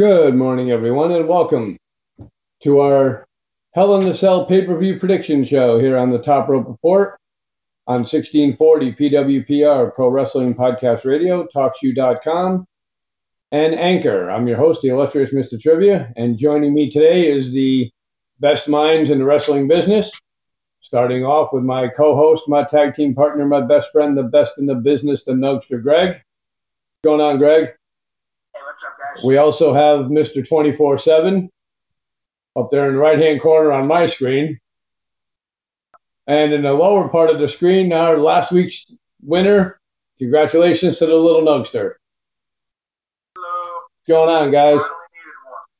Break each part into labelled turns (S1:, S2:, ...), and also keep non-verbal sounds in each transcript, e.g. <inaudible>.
S1: Good morning, everyone, and welcome to our Hell in the Cell pay-per-view prediction show here on the Top Rope Report on 1640 PWPR Pro Wrestling Podcast Radio, TalkShoe.com, and Anchor. I'm your host, the illustrious Mr. Trivia, and joining me today is the best minds in the wrestling business. Starting off with my co-host, my tag team partner, my best friend, the best in the business, the Nugster Greg. What's going on, Greg? We also have Mr. 24/7 up there in the right-hand corner on my screen. And in the lower part of the screen, our last week's winner. Congratulations to the little Nugster.
S2: Hello.
S1: What's going on, guys?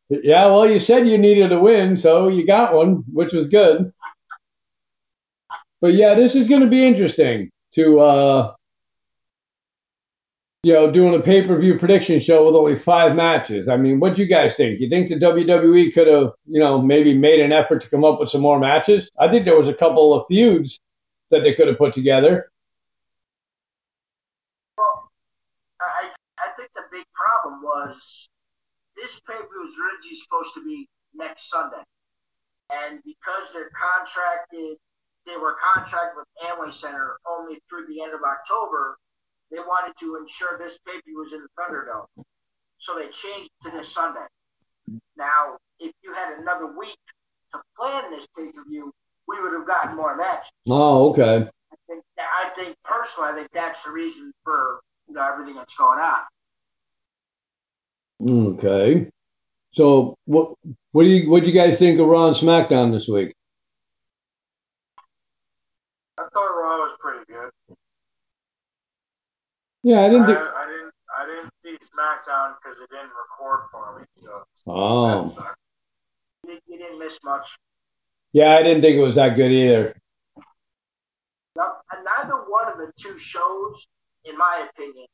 S1: Yeah, well, you said you needed a win, so you got one, which was good. But yeah, this is going to be interesting to, uh, you know, doing a pay per view prediction show with only five matches. I mean, what do you guys think? You think the WWE could have, you know, maybe made an effort to come up with some more matches? I think there was a couple of feuds that they could have put together.
S2: Well, I I think the big problem was this pay per view was originally supposed to be next Sunday, and because they're contracted, they were contracted with Amway Center only through the end of October. They wanted to ensure this view was in the Thunderdome, so they changed it to this Sunday. Now, if you had another week to plan this pay per view, we would have gotten more matches.
S1: Oh, okay.
S2: I think, I think personally, I think that's the reason for you know everything that's going on.
S1: Okay. So, what what do you what do you guys think of Raw and SmackDown this week?
S3: I thought Raw was pretty good.
S1: Yeah, I
S3: I,
S1: didn't think.
S3: I didn't I didn't see SmackDown because it didn't record for me. So
S1: Oh.
S2: You, you didn't miss much.
S1: yeah, I didn't think it was that good either.
S2: No- and neither one of the two shows, in my opinion,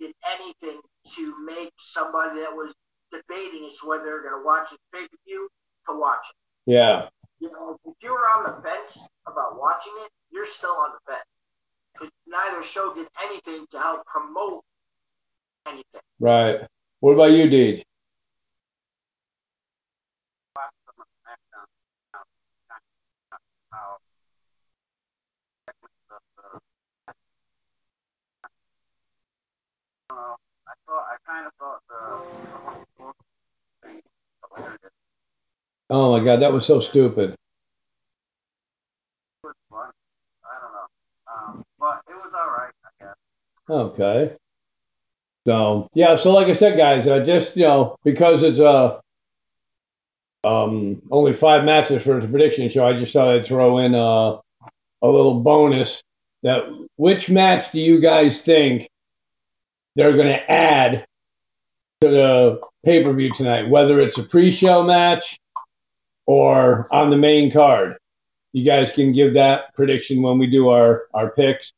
S2: did anything to make somebody that was debating as to whether they're going to watch this pay per view to watch it.
S1: Yeah.
S2: You know, if you were on the fence about watching it, you're still on the fence. Neither show did anything to help promote anything.
S1: Right. What about you.
S3: It
S1: Oh my God, that was so stupid.
S3: was fun. I don't know. Um, but it was all right, I guess.
S1: Okay. So yeah, so like I said, guys, uh, just you know, because it's uh um only five matches for the prediction show, I just thought I'd throw in uh, a little bonus. That which match do you guys think they're to add to the pay per view tonight? Whether it's a pre-show match or on the main card, you guys can give that prediction when we do our our picks.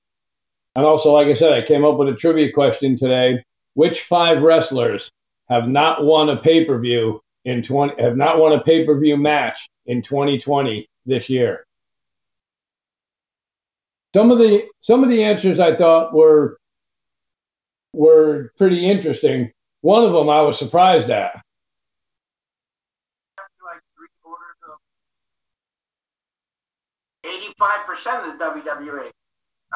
S1: And also, like I said, I came up with a trivia question today. Which five wrestlers have not won a pay per view in 20, have not won a pay per view match in 2020 this year? Some of the some of the answers I thought were were pretty interesting. One of them I was surprised at.
S2: Eighty-five percent of the WWE.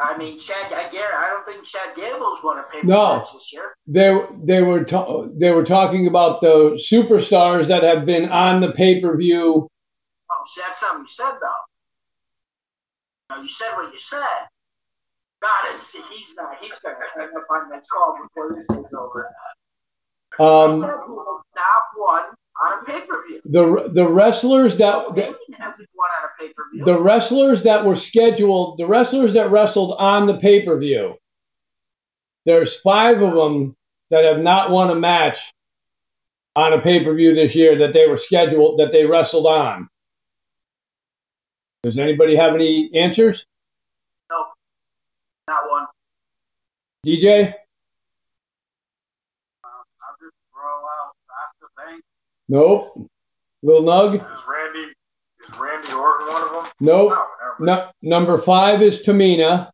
S2: I mean, Chad. I guarantee. I don't think Chad Gable's won a pay per view
S1: No.
S2: this year.
S1: They they were ta- they were talking about the superstars that have been on the pay per view.
S2: Oh, see, that's something you said though. You, know, you said what you said. God, is he's not. He's gonna hang up on that call before this is over. I
S1: Um,
S2: said who not won on pay per view.
S1: the the wrestlers that, that
S2: Damien hasn't won on a pay per view.
S1: the wrestlers that were scheduled, the wrestlers that wrestled on the pay per view. There's five of them that have not won a match on a pay per view this year that they were scheduled that they wrestled on. Does anybody have any answers?
S2: No, not one.
S1: DJ?
S3: Um, I'll just throw out Sasha Banks.
S1: Nope. Little Nug?
S4: Is Randy is Randy Orton one of them?
S1: Nope.
S4: No.
S1: No, number five is Tamina.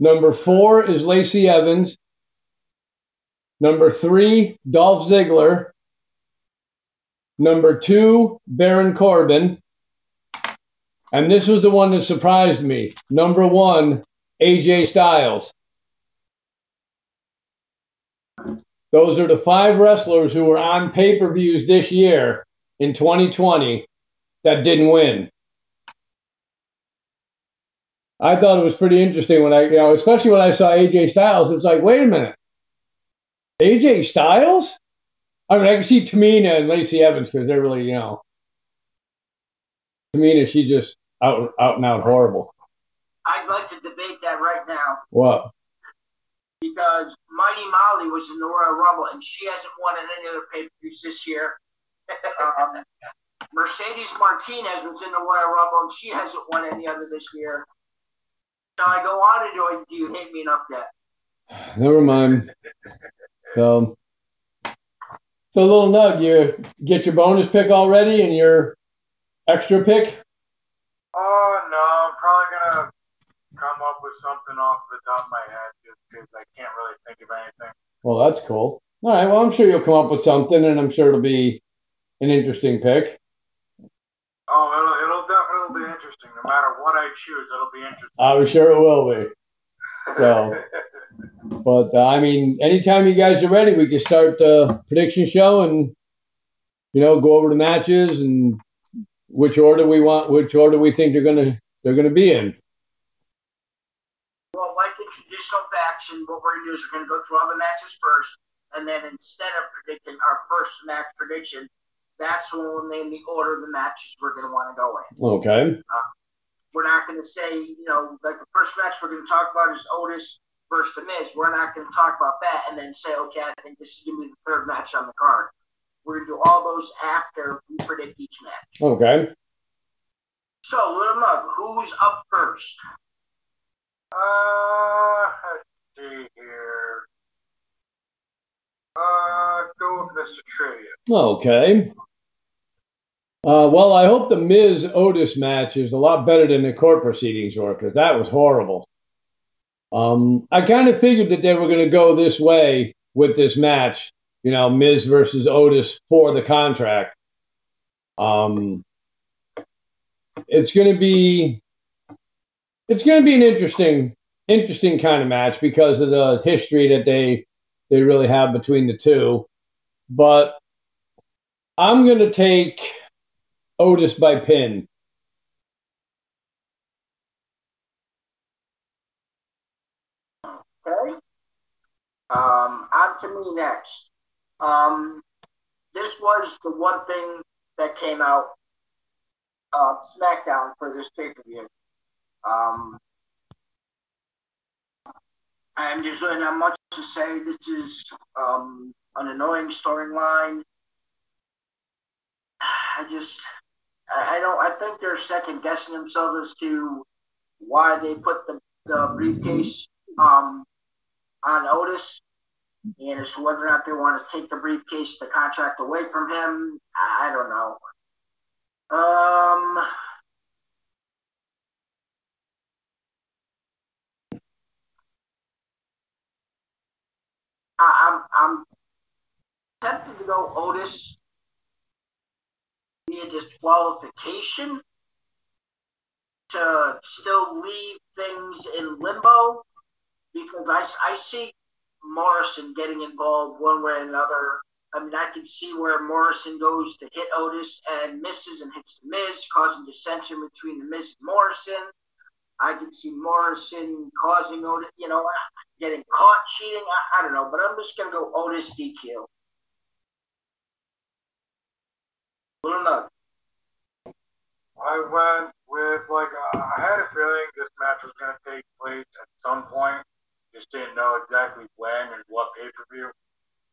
S1: Number four is Lacey Evans. Number three, Dolph Ziggler. Number two, Baron Corbin. And this was the one that surprised me. Number one, AJ Styles. Those are the five wrestlers who were on pay per views this year in 2020 that didn't win. I thought it was pretty interesting when I, you know, especially when I saw AJ Styles. It's like, wait a minute, AJ Styles? I mean, I can see Tamina and Lacey Evans because they're really, you know, Tamina, she's just out, out and out horrible.
S2: I'd like to debate that right now
S1: What?
S2: because Mighty Molly was in the Royal Rumble and she hasn't won in any other pay per views this year. <laughs> Um, Mercedes Martinez was in the Royal Rumble and she hasn't won any other this year. So I go on and do, do you hate me enough yet?
S1: Never mind. So, so little Nug, you get your bonus pick already and your extra pick?
S4: Oh no, I'm probably gonna come up with something off the top of my head just because I can't really think of anything.
S1: Well, that's cool. All right. Well, I'm sure you'll come up with something, and I'm sure it'll be an interesting pick.
S4: Oh, it'll, it'll definitely be interesting. No matter what I choose, it'll be interesting.
S1: I'm sure it will be. So, <laughs> but uh, I mean, anytime you guys are ready, we can start the prediction show and you know go over the matches and which order we want, which order we think they're gonna they're gonna be in.
S2: Well, like in traditional what we're going to do is we're going to go through all the matches first, and then instead of predicting our first match prediction, that's when we'll name the order of the matches we're going to want to go in.
S1: Okay.
S2: We're not going to say, you know, like the first match we're going to talk about is Otis versus The Miz. We're not going to talk about that and then say, okay, I think this is going to be the third match on the card. We're going to do all those after we predict each match.
S1: Okay.
S2: So, Little Nug, who's up first?
S4: Uh, see here. Uh, go with Mr. Trivia.
S1: Okay. Uh, well, I hope the Miz Otis match is a lot better than the court proceedings were because that was horrible. Um, I kind of figured that they were going to go this way with this match, you know, Miz versus Otis for the contract. Um, it's going to be it's going to be an interesting interesting kind of match because of the history that they they really have between the two. But I'm going to take Otis by pin.
S2: Okay. Um, on to me next. Um, this was the one thing that came out uh, SmackDown for this pay per view. Um, and there's really not much to say. This is um, an annoying storyline. <sighs> I just, I don't, I think they're second guessing themselves as to why they put the, the briefcase um, on Otis and to whether or not they want to take the briefcase, the contract away from him. I don't know. Um, I, I'm tempted to go Otis via disqualification to still leave things in limbo because I, I see Morrison getting involved one way or another. I mean, I can see where Morrison goes to hit Otis and misses and hits the Miz, causing dissension between the Miz and Morrison. I can see Morrison causing Otis, you know, getting caught cheating. I, I don't know, but I'm just gonna go Otis DQ. Little nug.
S4: I went with like uh, I had a feeling this match was going to take place at some point, Just didn't know exactly when and what pay per view.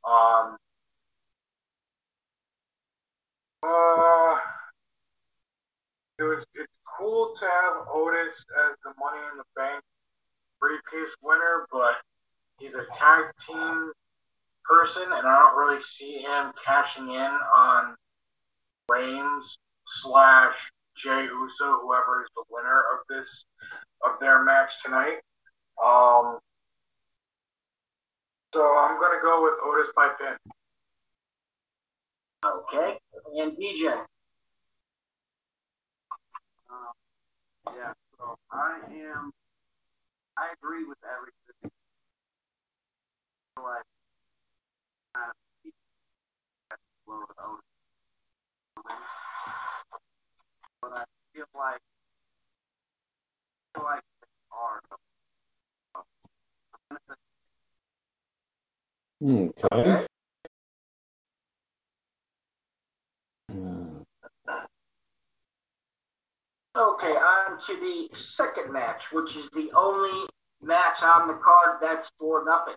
S4: Um, uh, it was it's cool to have Otis as the Money in the Bank briefcase winner, but he's a tag team person, and I don't really see him cashing in on Reigns slash Jey Uso, whoever is the winner of this of their match tonight. Um, so I'm gonna go with Otis by pin.
S2: Okay. And DJ.
S3: Um, yeah, so I am. I agree with everything. Like kind of. But I feel like feel like it's hard.
S1: Okay.
S2: Okay, on to the second match, which is the only match on the card that's for nothing.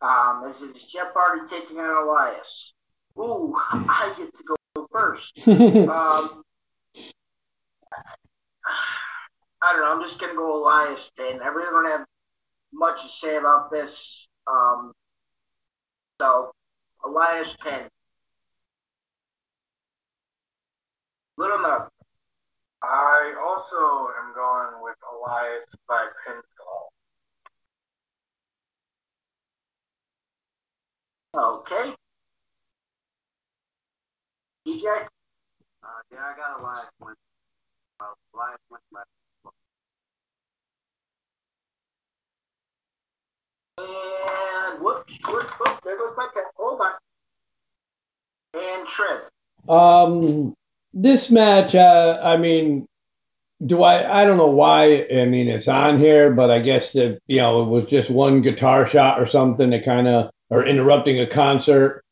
S2: Um, as it is Jeff Hardy taking on Elias. Ooh, <laughs> I get to go first. <laughs> Um, I don't know. I'm just gonna go Elias pin. I really don't have much to say about this. Um, so Elias pin. Little Mo.
S4: I also am going with Elias by pinfall.
S2: Okay. DJ.
S3: Uh, yeah, I got a live win. Uh, live win left.
S2: And whoops, whoops, whoops, there goes my pen. Hold on. And Trev.
S1: Um, this match, uh, I mean, do I? I don't know why. I mean, it's on here, but I guess that you know it was just one guitar shot or something that kind of, or interrupting a concert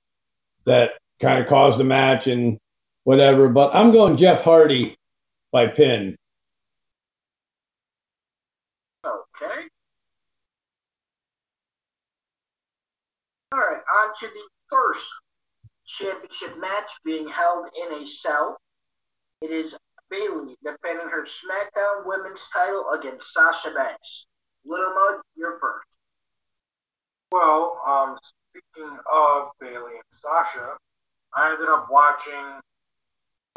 S1: that kind of caused the match and whatever. But I'm going Jeff Hardy by pin.
S2: Okay. All right, on to the first championship match being held in a cell. It is Bayley defending her SmackDown Women's title against Sasha Banks. Little Nug, you're first.
S4: Well, um, speaking of Bayley and Sasha, I ended up watching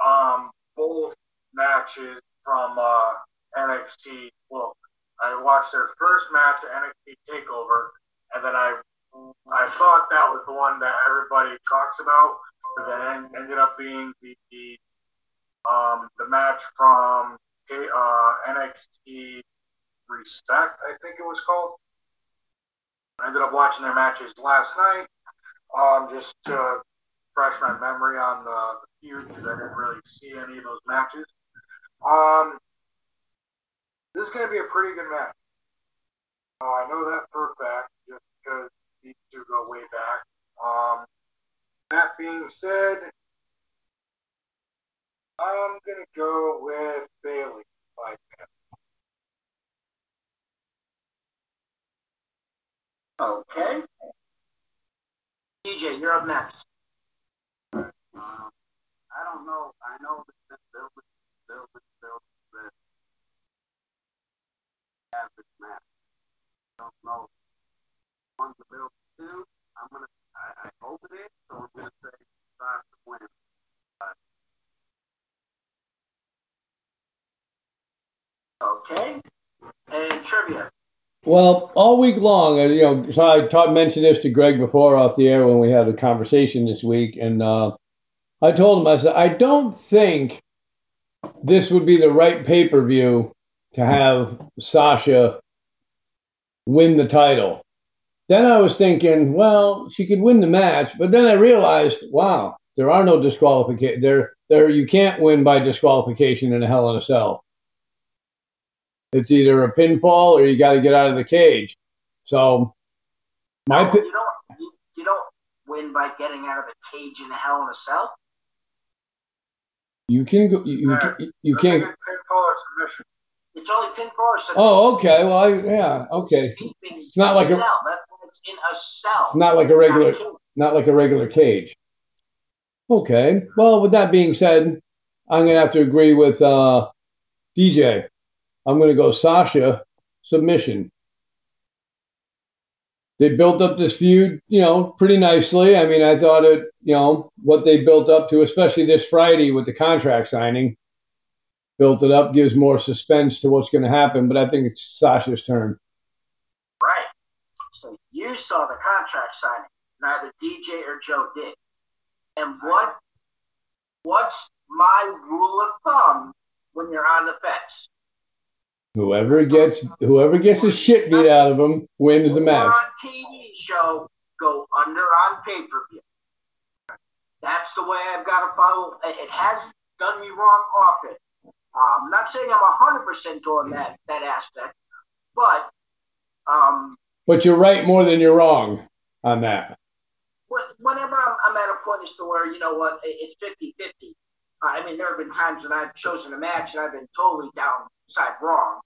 S4: um, both matches from uh, NXT. Well, I watched their first match at NXT Takeover, and then I I thought that was the one that everybody talks about, but then ended up being the, the um, the match from uh, NXT Respect, I think it was called. I ended up watching their matches last night, um, just to refresh my memory on the, the feud because I didn't really see any of those matches. Um, this is going to be a pretty good match. Uh, I know that for a fact, just because these two go way back. Um, that being said, I'm gonna go with Bayley by pin.
S2: Okay. DJ, you're up next.
S3: Um, I don't know. I know that this building, building, building, that have this match. I don't know. One to build two. I'm gonna. I, I hope it is. So I'm gonna say Sasha wins.
S2: Okay. And trivia.
S1: Well, all week long, uh, you know, so I taught, mentioned this to Greg before off the air when we had a conversation this week, and uh, I told him I said I don't think this would be the right pay per view to have Sasha win the title. Then I was thinking, well, she could win the match, but then I realized, wow, there are no disqualification. There, there, you can't win by disqualification in a Hell in a Cell. It's either a pinfall or you got to get out of the cage. So, my
S2: No, you don't. You, you don't win by getting out of a cage in a Hell in a Cell.
S1: you can go, you, you, you can't.
S4: it's pinfall or submission.
S2: It's only pinfall. So
S1: Oh, okay. Well, I, yeah, okay.
S2: It's
S1: not like a-
S2: cell. That's when it's in a cell.
S1: It's not like a regular,
S2: Not
S1: not like a regular cage. Okay. Well, with that being said, I'm gonna have to agree with uh, DJ. I'm gonna go Sasha submission. They built up this feud, you know, pretty nicely. I mean, I thought it, you know, what they built up to, especially this Friday with the contract signing, built it up, gives more suspense to what's going to happen. But I think it's Sasha's turn.
S2: Right. So you saw the contract signing. Neither DJ or Joe did. And what what's my rule of thumb when you're on the fence?
S1: Whoever gets whoever gets the shit beat out of them wins the match.
S2: on TV show, go under on pay per view. That's the way I've got to follow. It hasn't done me wrong often. Uh, I'm not saying I'm 100% on that, that aspect, but um,
S1: But you're right more than you're wrong on that.
S2: wh- whenever I'm, I'm at a point as to where, you know what, it's 50 50. I mean, there have been times when I've chosen a match and I've been totally downside wrong.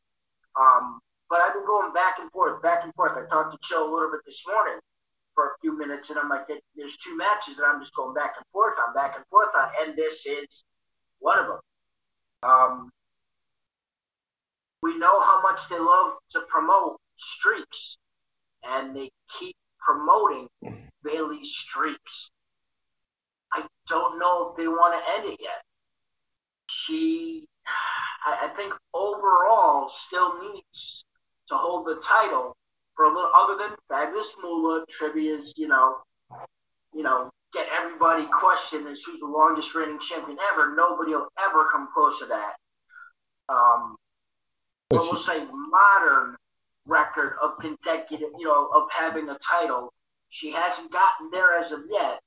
S2: Um, but I've been going back and forth, back and forth. I talked to Joe a little bit this morning for a few minutes, and I'm like, there's two matches that I'm just going back and forth on, back and forth on, and this is one of them. Um, we know how much they love to promote streaks, and they keep promoting Bayley's streaks. I don't know if they want to end it yet. She, I, I think overall, still needs to hold the title for a little. Other than Fabulous Moolah, trivia's, you know, you know, get everybody questioned and she's the longest reigning champion ever. Nobody will ever come close to that. Um, but we'll say modern record of consecutive, you know, of having a title. She hasn't gotten there as of yet.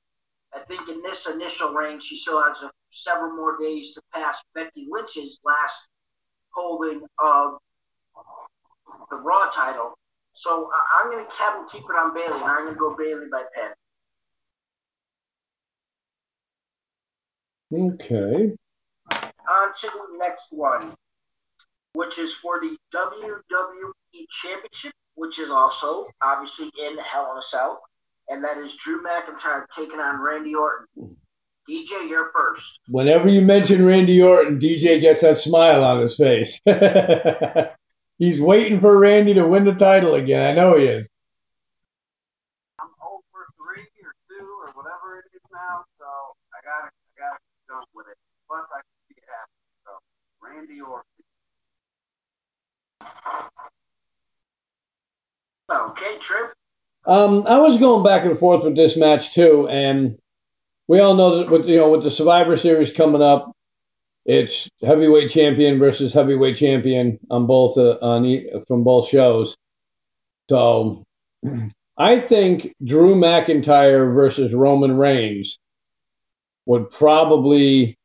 S2: I think in this initial reign, she still has a, several more days to pass Becky Lynch's last holding of the Raw title. So I- I'm going to have him keep it on Bayley, and I'm going to go Bayley by pen.
S1: Okay.
S2: On to the next one, which is for the WWE Championship, which is also obviously in Hell in a Cell, and that is Drew McIntyre taking on Randy Orton. DJ, you're first.
S1: Whenever you mention Randy Orton, DJ gets that smile on his face. <laughs> He's waiting for Randy to win the title again. I know he is.
S3: I'm over three or two or whatever it is now, so I gotta I gotta go with it. Plus I can see it happen. So Randy Orton.
S2: Okay, Trip.
S1: Um, I was going back and forth with this match too, and we all know that with you know with the Survivor Series coming up, it's heavyweight champion versus heavyweight champion on both uh, on from both shows. So, I think Drew McIntyre versus Roman Reigns would probably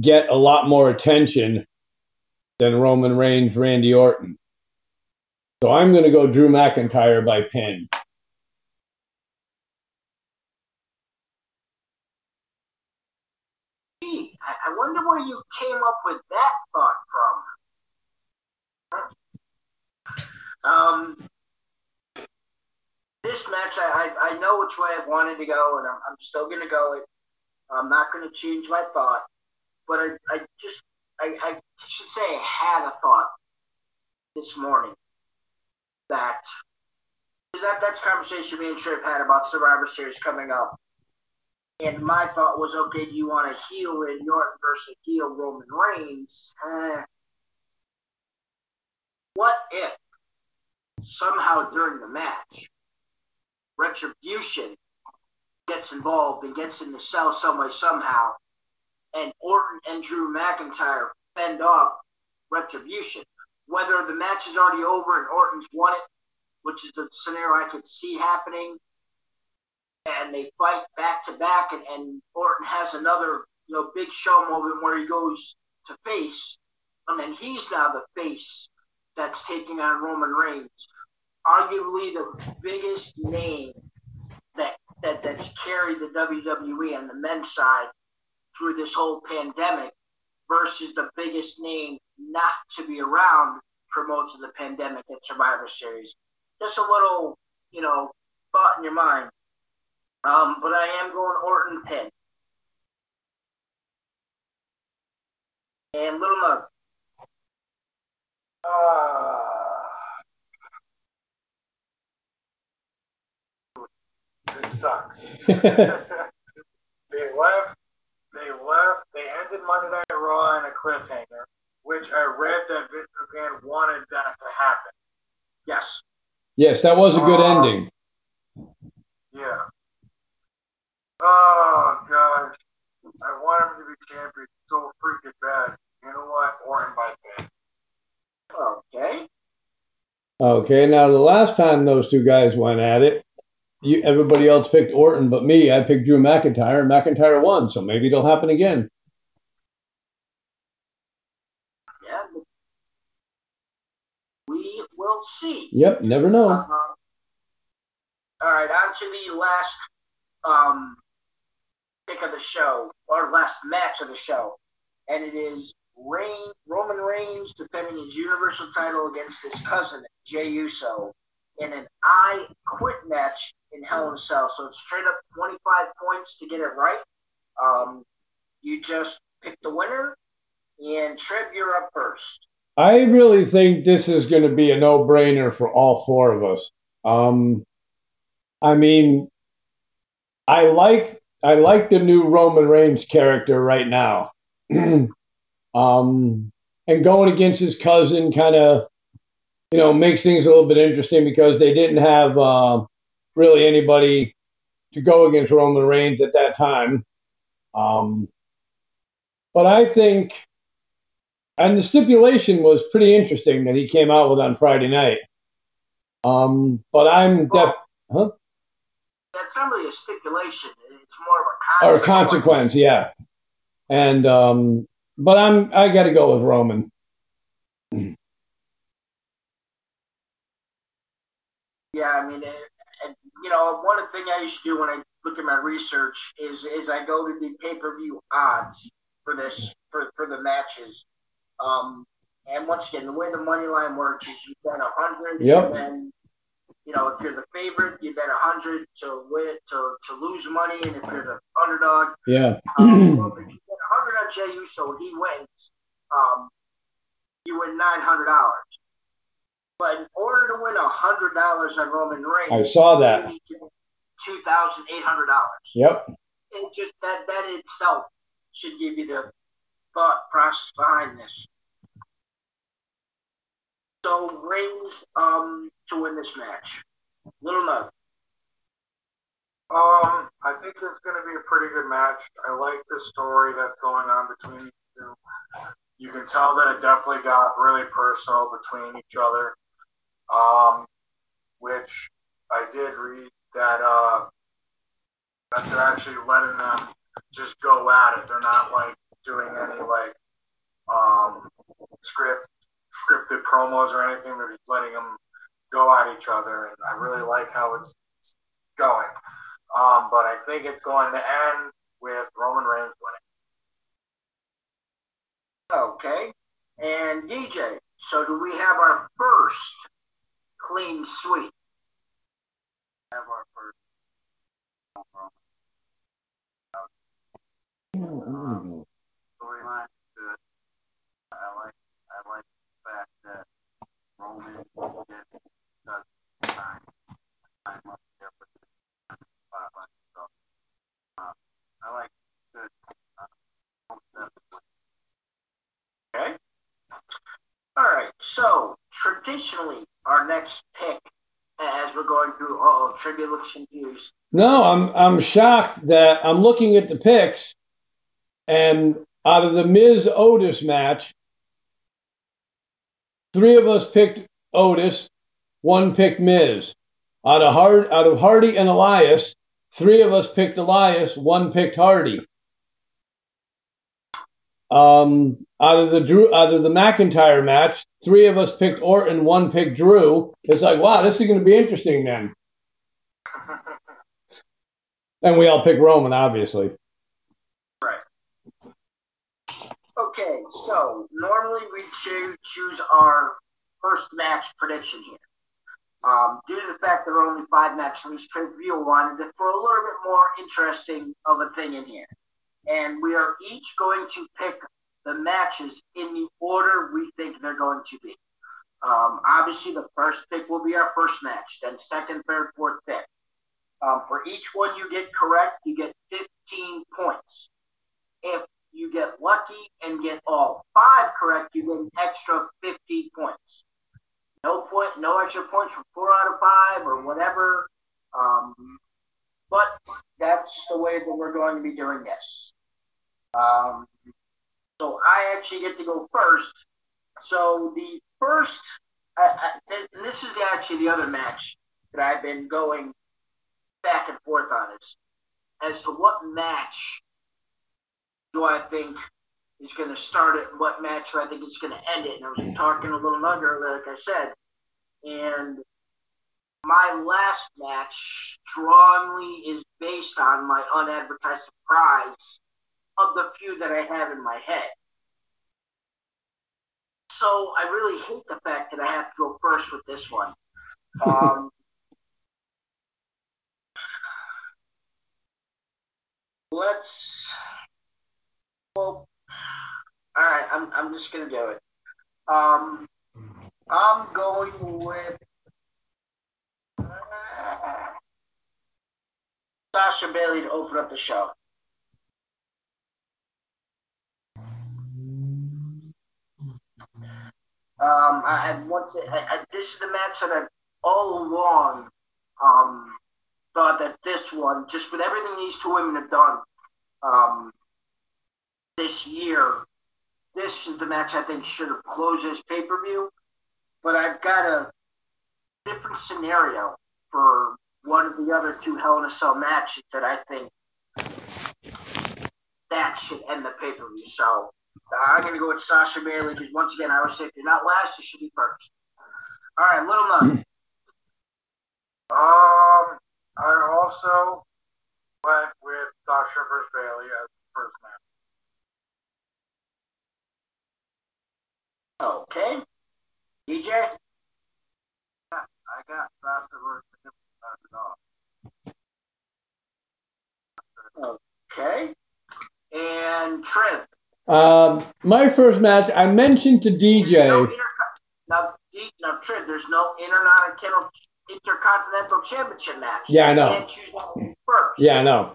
S1: get a lot more attention than Roman Reigns Randy Orton. So I'm going to go Drew McIntyre by pin.
S2: Gee, I, I wonder where you came up with that thought from. Um, this match, I, I, I know which way I wanted to go, and I'm, I'm still going to go it. I'm not going to change my thought, but I, I just, I, I should say I had a thought this morning that, that, that's conversation me and Trip had about Survivor Series coming up. And my thought was, okay, do you want a heel in Orton versus heel Roman Reigns? Eh. What if somehow during the match, Retribution gets involved and gets in the cell some way, somehow, and Orton and Drew McIntyre fend off Retribution? Whether the match is already over and Orton's won it, which is the scenario I could see happening, and they fight back to back, and, and Orton has another you know big show moment where he goes to face, and then he's now the face that's taking on Roman Reigns, arguably the biggest name that that that's carried the WWE on the men's side through this whole pandemic. versus the biggest name not to be around for most of the pandemic at Survivor Series. Just a little, you know, thought in your mind. Um, but I am going Orton pin. And Little Nug.
S4: Uh, it sucks. they left. They left. They ended Monday Night Raw in a cliffhanger, which I read that Vince McMahon wanted that to happen.
S2: Yes.
S1: Yes, that was a good
S4: Uh,
S1: ending.
S4: Yeah. Oh gosh, I want him to be champion so freaking bad. You know what? Orton by pin.
S2: Okay.
S1: Okay, now the last time those two guys went at it, you, everybody else picked Orton, but me, I picked Drew McIntyre, and McIntyre won, so maybe it'll happen again.
S2: Yeah. We will see.
S1: Yep, never know.
S2: Uh, all right, on to the last um, pick of the show, or last match of the show, and it is Reign, Roman Reigns defending his Universal title against his cousin Jey Uso in an I Quit match in Hell in a Cell. So it's straight up 25 points to get it right. Um, you just pick the winner, and Trev, you're up first.
S1: I really think this is going to be a no-brainer for all four of us. Um, I mean, I like I like the new Roman Reigns character right now, <clears throat> um, and going against his cousin kind of, you know, makes things a little bit interesting because they didn't have uh, really anybody to go against Roman Reigns at that time. Um, but I think and the stipulation was pretty interesting that he came out with on Friday night. Um, but I'm def- huh?
S2: That's a stipulation. It's more
S1: or
S2: of a
S1: a
S2: consequence.
S1: consequence, yeah. And um, but I'm I got to go with Roman.
S2: Yeah, I mean, and you know, one thing I used to do when I look at my research is is I go to the pay per view odds for this for, for the matches. Um, and once again, the way the money line works is you bet a hundred,
S1: Yep.
S2: and then you know if you're the favorite, you bet a hundred to win to to lose money, and if you're the underdog,
S1: Yeah.
S2: um, well, if you bet a hundred on Jey so he wins. Um, you win nine hundred dollars. But in order to win a hundred dollars on Roman Reigns,
S1: I saw that.
S2: you need to two thousand eight hundred dollars.
S1: Yep.
S2: And just that that itself should give you the thought process behind this. So Reigns um to win this match. Little Nug.
S4: Um, I think it's going to be a pretty good match. I like the story that's going on between these two. You can tell that it definitely got really personal between each other. Um, which I did read that uh, that they're actually letting them just go at it. They're not like doing any like um, script scripted promos or anything. They're just letting them go at each other, and I really like how it's going. Um, but I think it's going to end with Roman Reigns winning.
S2: Okay. And DJ. So do we have our first clean sweep?
S3: Have our first. Storyline is good. I like. I like the fact that Roman did So.
S2: Okay. All right. So traditionally, our next pick, as we're going through, trivia looks confused.
S1: No, I'm I'm shocked that I'm looking at the picks, and out of the Miz Otis match, three of us picked Otis, one picked Miz. Out of Hard, out of Hardy and Elias, three of us picked Elias, one picked Hardy. Um, out of the Drew, out of the McIntyre match, three of us picked Orton, one picked Drew. It's like, wow, this is going to be interesting then. <laughs> And we all pick Roman, obviously. Right.
S2: Okay. so normally we cho- choose our first match prediction here. Um, due to the fact there are only five matches, we review wanted to throw a little bit more interesting of a thing in here. And we are each going to pick the matches in the order we think they're going to be. Um, obviously, the first pick will be our first match, then second, third, fourth, fifth. Um, for each one you get correct, you get 15 points. If you get lucky and get all five correct, you get an extra 50 points. No point, no extra points for four out of five or whatever. Um, but that's the way that we're going to be doing this. Um, so I actually get to go first. So the first, and this is actually the other match that I've been going back and forth on is as to what match do I think is going to start it, what match I think it's going to end it. And I was talking a little longer, like I said, and my last match strongly is based on my unadvertised surprise of the few that I have in my head. So I really hate the fact that I have to go first with this one. Um, <laughs> let's. Well, all right. I'm I'm just gonna do it. Um, I'm going with uh, Sasha Bayley to open up the show. Um, I had once. I, I, this is the match that I've all along um, thought that this one, just with everything these two women have done um, this year, this is the match I think should have closed this pay per view. But I've got a different scenario for one of the other two Hell in a Cell matches that I think that should end the pay per view. So I'm going to go with Sasha Bayley because once again, I always say if you're not last, you should be first. All right, little nut.
S4: Um, I also went with Sasha versus Bayley as the first match.
S2: Okay. DJ?
S3: Yeah, I got versus off.
S2: Okay. And Trev?
S1: Um, my first match, I mentioned to DJ.
S2: No inter- now, D- now, Trev, there's no intercontinental intercontinental championship match.
S1: Yeah, I know.
S2: You can't choose first.
S1: Yeah, I know.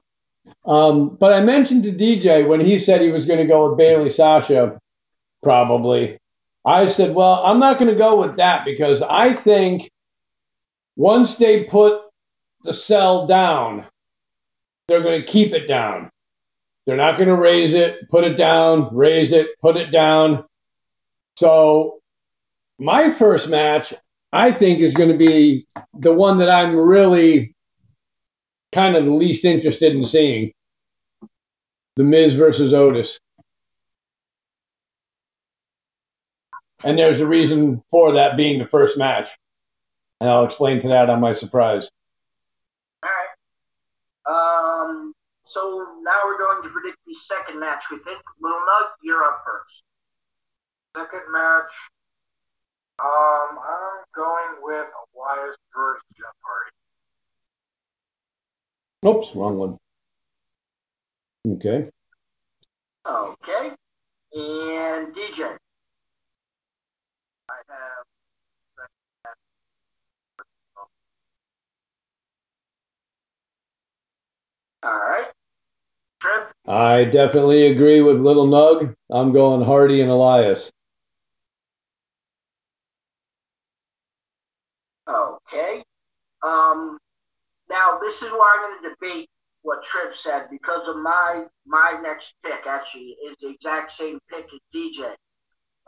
S1: Um, but I mentioned to DJ when he said he was going to go with Bayley Sasha, probably. I said, well, I'm not going to go with that because I think once they put the cell down, they're going to keep it down. They're not going to raise it, put it down, raise it, put it down. So my first match, I think, is going to be the one that I'm really kind of least interested in seeing. The Miz versus Otis. And there's a reason for that being the first match. And I'll explain to that on my surprise.
S2: All right. Um, so now we're going to predict the second match. We think Little Nug, you're up first.
S4: Second match, um, I'm going with Elias versus Jeff Hardy.
S1: Oops, wrong one. Okay.
S2: Okay. And DJ.
S3: Have
S2: All right. Trip.
S1: I definitely agree with Little Nug. I'm going Hardy and Elias.
S2: Okay. Um, now this is where I'm going to debate what Trip said because of my my next pick actually is the exact same pick as DJ.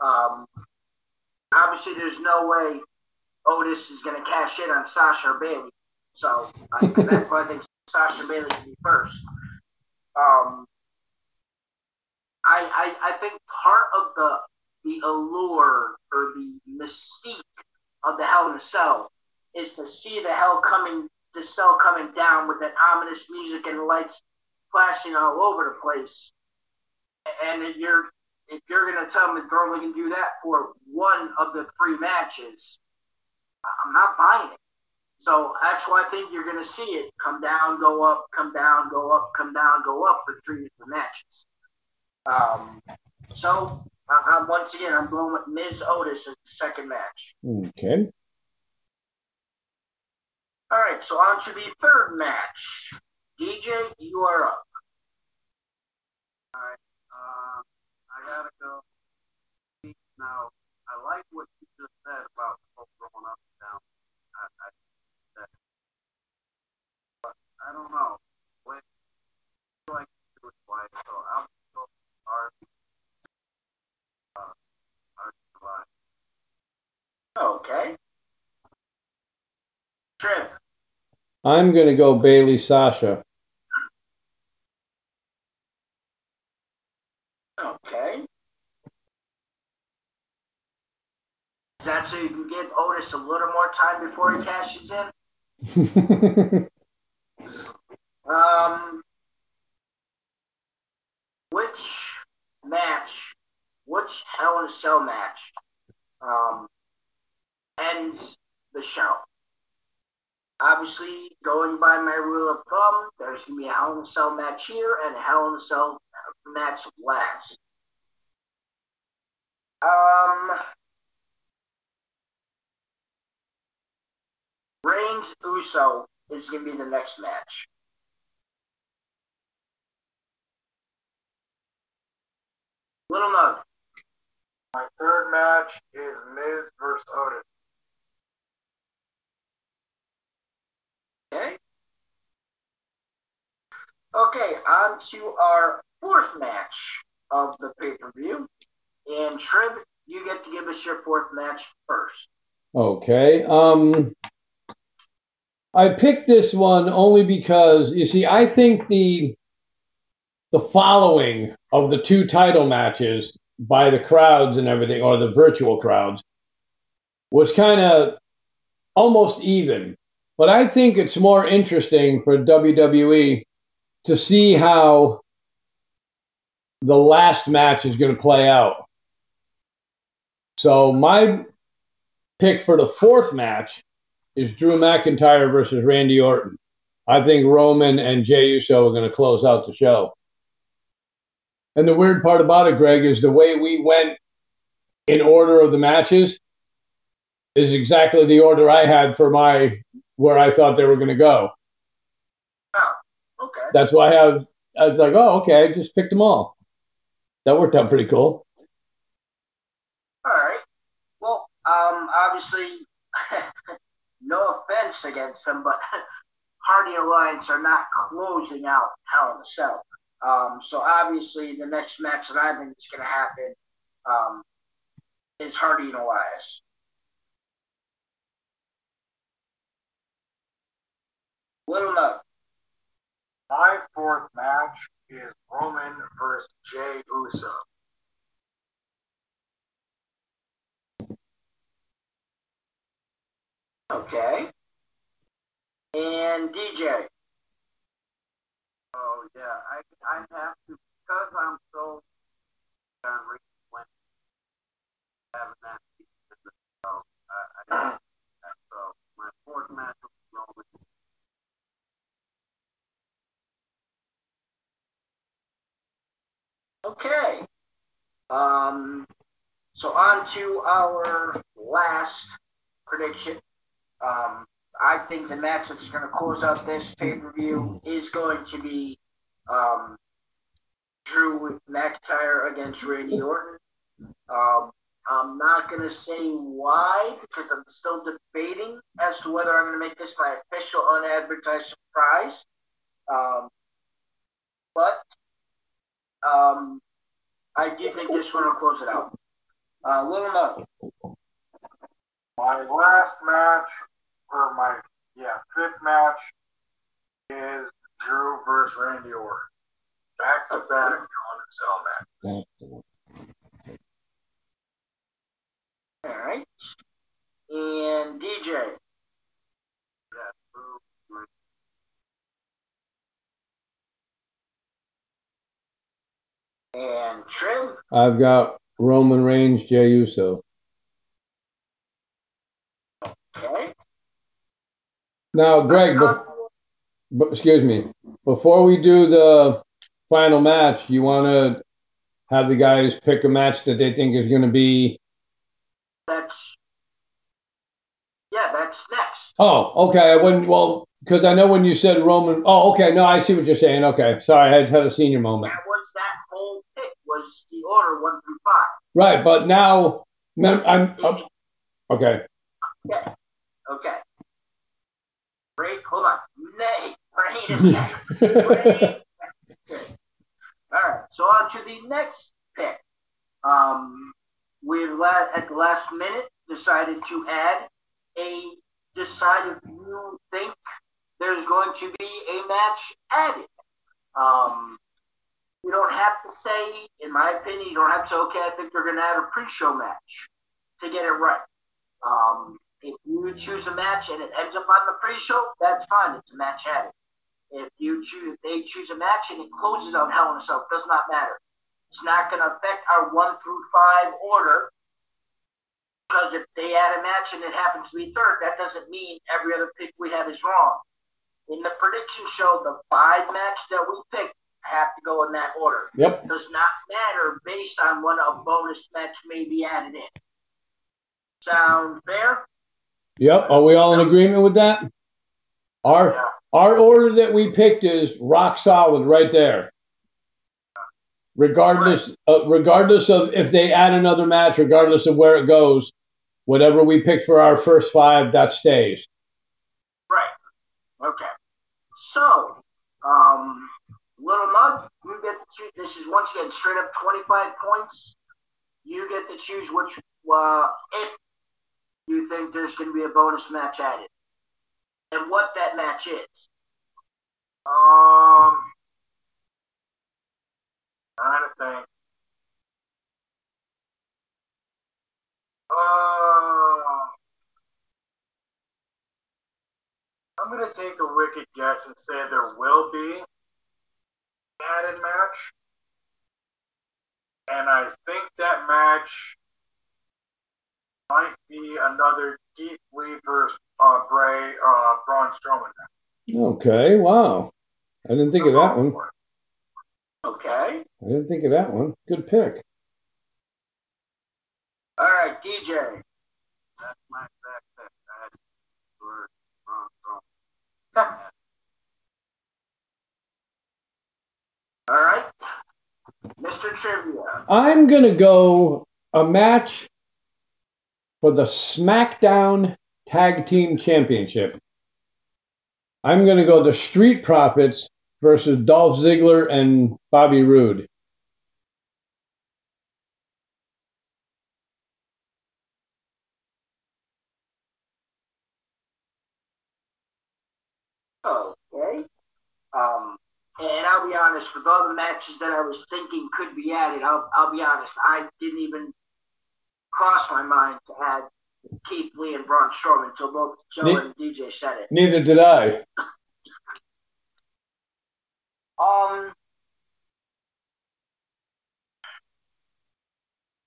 S2: Um, obviously, there's no way Otis is going to cash in on Sasha Bayley, so that's why I think Sasha Bayley should be first. Um, I, I I think part of the the allure or the mystique of the Hell in a Cell is to see the hell coming, the cell coming down with that ominous music and lights flashing all over the place, and you're if you're going to tell me they're only do that for one of the three matches, I'm not buying it. So that's why I think you're going to see it come down, go up, come down, go up, come down, go up for three different matches. Um, so uh, once again, I'm going with Miz Otis as the second match.
S1: Okay.
S2: All right, so on to the third match. DJ, you are up.
S3: All right. Um, I gotta go. Now, I like what you just said about both going up and down. I, I, that, but I don't know. When I like to do it twice, so I'll go RB. Uh,
S2: Okay. Trip.
S1: I'm going to go Bayley Sasha.
S2: Okay. That so you can give Otis a little more time before he cashes in? <laughs> Um, which match, which Hell in a Cell match, um, ends the show? Obviously, going by my rule of thumb, there's going to be a Hell in a Cell match here and a Hell in a Cell match last. Um, Reigns Uso is going to be the next match. Little Nug.
S4: My third match is Miz versus Otis.
S2: Okay. Okay, on to our fourth match of the pay per view. And Trib, you get to give us your fourth match first.
S1: Okay. Um, I picked this one only because you see, I think the the following of the two title matches by the crowds and everything, or the virtual crowds, was kind of almost even. But I think it's more interesting for WWE to see how the last match is going to play out. So my pick for the fourth match is Drew McIntyre versus Randy Orton. I think Roman and Jey Uso are going to close out the show. And the weird part about it, Greg, is the way we went in order of the matches is exactly the order I had for my where I thought they were going to go.
S2: Oh, okay.
S1: That's why I have. I was like, oh, okay, I just picked them all. That worked out pretty cool.
S2: All right. Well, um, obviously, no offense against them, but <laughs> Hardy Elias are not closing out Hell in a Cell. Um, so obviously, the next match that I think is going to happen um, is Hardy and Elias. Little Nug.
S4: My fourth match is Roman versus Jey Uso.
S2: Okay. And DJ.
S3: Oh yeah, I I have to because I'm so on when having that season, so I, I so my fourth match will be Roman.
S2: Okay. Um, so on to our last prediction. I think the match that's going to close out this pay per view is going to be um, Drew McIntyre against Randy Orton. Um, I'm not going to say why because I'm still debating as to whether I'm going to make this my official unadvertised surprise. Um, but um, I do think this one will close it out. Uh, Little Nug.
S4: My last match, or my yeah fifth match, is Drew versus Randy Orton. Back to back on the cell match.
S2: All right. And DJ. And Trim,
S1: I've got Roman Reigns, Jey Uso.
S2: okay.
S1: Now, Greg, but excuse me, before we do the final match, you want to have the guys pick a match that they think is going to be.
S2: That's yeah, that's next.
S1: Oh, okay. I wouldn't. Well, because I know when you said Roman. Oh, okay. No, I see what you're saying. Okay, sorry, I had had a senior moment.
S2: That was that whole pick was the order one through five.
S1: Right, but now mem- I'm okay.
S2: Okay. Okay. Break. Hold on. Nay. Wait a minute. Wait. Okay. All right. So on to the next pick. Um, we've at the last minute decided to add a decide if you think there's going to be a match added. Um, you don't have to say, in my opinion, you don't have to say, okay, I think they're going to add a pre-show match to get it right. Um, if you choose a match and it ends up on the pre-show, that's fine. It's a match added. If you choose, if they choose a match and it closes on Hell in a Cell, it does not matter. It's not going to affect our one through five order because if they add a match and it happens to be third, that doesn't mean every other pick we have is wrong. In the prediction show, the five match that we pick have to go in that order.
S1: Yep.
S2: It does not matter based on when a bonus match may be added in. Sound fair?
S1: Yep. Are we all in agreement with that? Our our order that we picked is rock solid right there. Regardless, uh, regardless of if they add another match, regardless of where it goes, whatever we pick for our first five, that stays.
S2: Right. Okay. So, um, Little Nug, you get to, this is once again straight up 25 points. You get to choose which, uh, you think there's going to be a bonus match added and what that match is.
S4: Um, trying to think. Uh, I'm gonna take a wicked guess and say there will be added match, and I think that match might be another Keith Lee versus uh, Bray uh, Braun Strowman.
S1: Okay. Wow. I didn't think of that one.
S2: Okay.
S1: I didn't think of that one. Good pick.
S2: All right, DJ.
S3: That's my exact pick. I had Strowman. <laughs>
S2: All right. Mr. Trivia.
S1: I'm gonna go a match for the SmackDown Tag Team Championship. I'm gonna go the Street Profits versus Dolph Ziggler and Bobby Roode.
S2: Okay. Um, and I'll be honest, with all the matches that I was thinking could be added, I'll, I'll be honest, I didn't even cross my mind to add Keith Lee and Braun Strowman until both Joe
S1: Ne-
S2: and DJ said it.
S1: Neither did I.
S2: Um,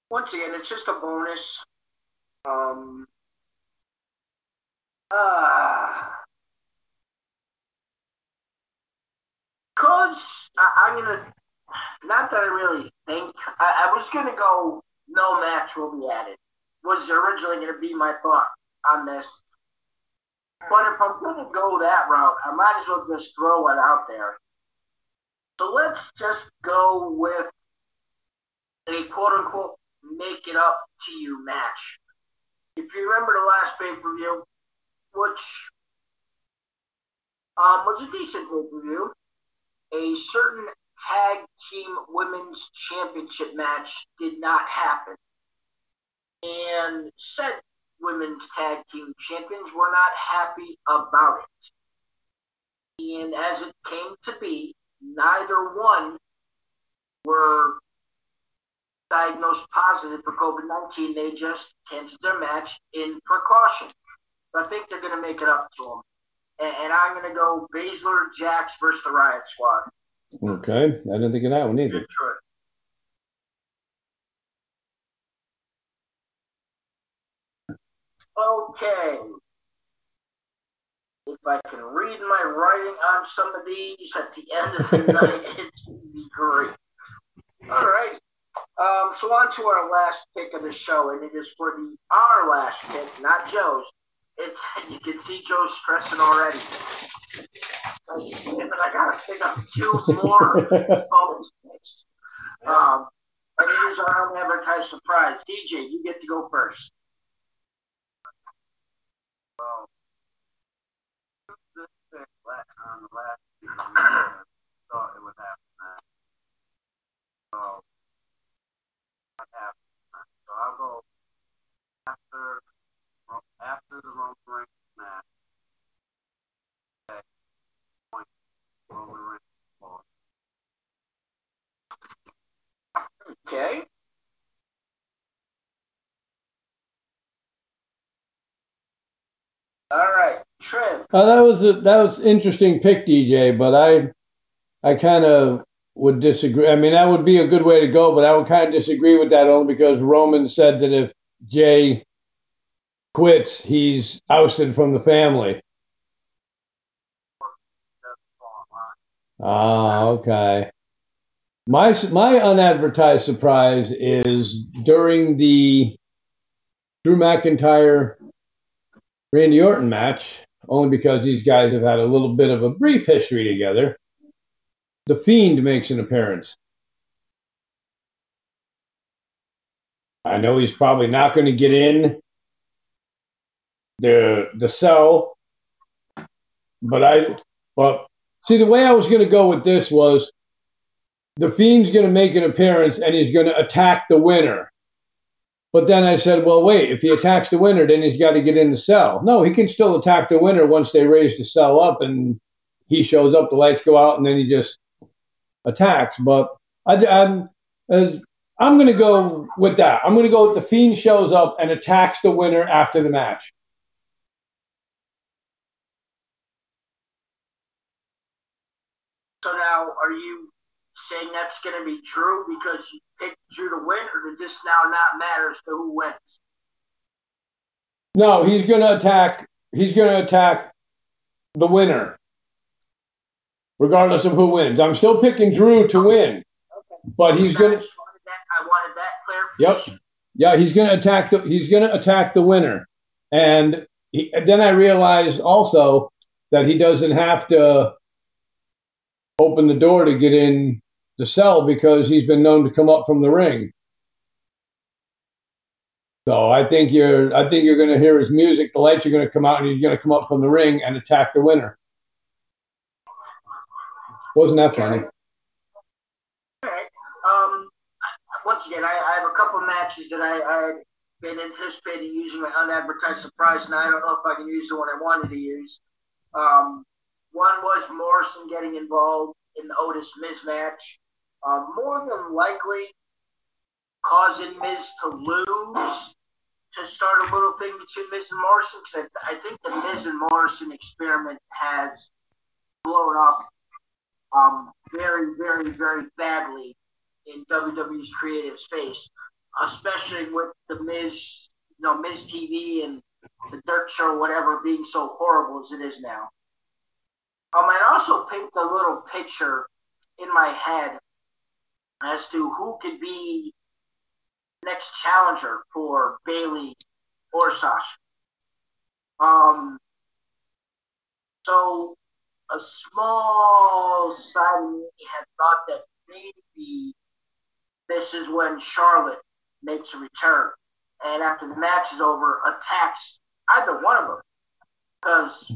S2: once again, it's just a bonus. Um, uh, cause I, I'm gonna, not that I really think, I, I was gonna go no match will be added. Was originally gonna be my thought on this. But if I'm gonna go that route, I might as well just throw it out there. So let's just go with a quote unquote make it up to you match. If you remember the last pay per view, which um, was a decent pay per view, a certain tag team women's championship match did not happen. And said women's tag team champions were not happy about it. And as it came to be, neither one were diagnosed positive for COVID 19. They just canceled their match in precaution. So I think they're going to make it up to them. And, and I'm going to go Baszler, Jax versus the Riot Squad.
S1: Okay, I didn't think of that one either.
S2: Okay. If I can read my writing on some of these at the end of the <laughs> night, it's going to be great. All right. Um, so on to our last pick of the show, and it is for the our last pick, not Joe's. It's <laughs> you can see Joe stressing already. But I gotta pick up two more picks. Um, and it is our unadvertised surprise. DJ, you get to go first.
S3: Pick last, last year, I thought it would happen. Then. So, what happened? So I'll go after after the Roman Reigns match. Okay. Point Roman Reigns. lost.
S2: Okay. All right, Trev.
S1: Uh, that was a that was interesting pick, DJ. But I I kind of would disagree. I mean, that would be a good way to go, but I would kind of disagree with that only because Roman said that if Jey quits, he's ousted from the family. Ah, okay. My my unadvertised surprise is during the Drew McIntyre Randy Orton match, only because these guys have had a little bit of a brief history together. The Fiend makes an appearance. I know he's probably not going to get in the the cell, but I but see the way I was going to go with this was the Fiend's going to make an appearance and he's going to attack the winner. But then I said, well, wait, if he attacks the winner, then he's got to get in the cell. No, he can still attack the winner once they raise the cell up and he shows up, the lights go out, and then he just attacks. But I, I'm, uh, I'm going to go with that. I'm going to go with the Fiend shows up and attacks the winner after the match.
S2: So now, are you saying that's going to be true because picked Drew to win, or did this now not matter as to who wins?
S1: No, he's going to attack. He's going to attack the winner, regardless of who wins. I'm still picking Drew to win,
S2: Okay.
S1: but he's going to.
S2: just wanted that. I wanted that
S1: Yep. Yeah, he's going to attack the he's going to attack the winner, and, he, and then I realized also that he doesn't have to open the door to get in the cell because he's been known to come up from the ring. So I think you're I think you're going to hear his music. The lights are going to come out, and he's going to come up from the ring and attack the winner. Wasn't that funny?
S2: All right. Um, once again, I, I have a couple matches that I, I had been anticipating using my unadvertised surprise, and I don't know if I can use the one I wanted to use. Um, one was Morrison getting involved in the Otis Miz match, uh, more than likely causing Miz to lose to start a little thing between Miz and Morrison because I, I think the Miz and Morrison experiment has blown up um, very, very, very badly in WWE's creative space, especially with the Miz, you know, Miz TV and the Dirt Show, whatever, being so horrible as it is now. Um, I also paint a little picture in my head as to who could be next challenger for Bayley or Sasha. Um, so a small side of me had thought that maybe this is when Charlotte makes a return and after the match is over attacks either one of them because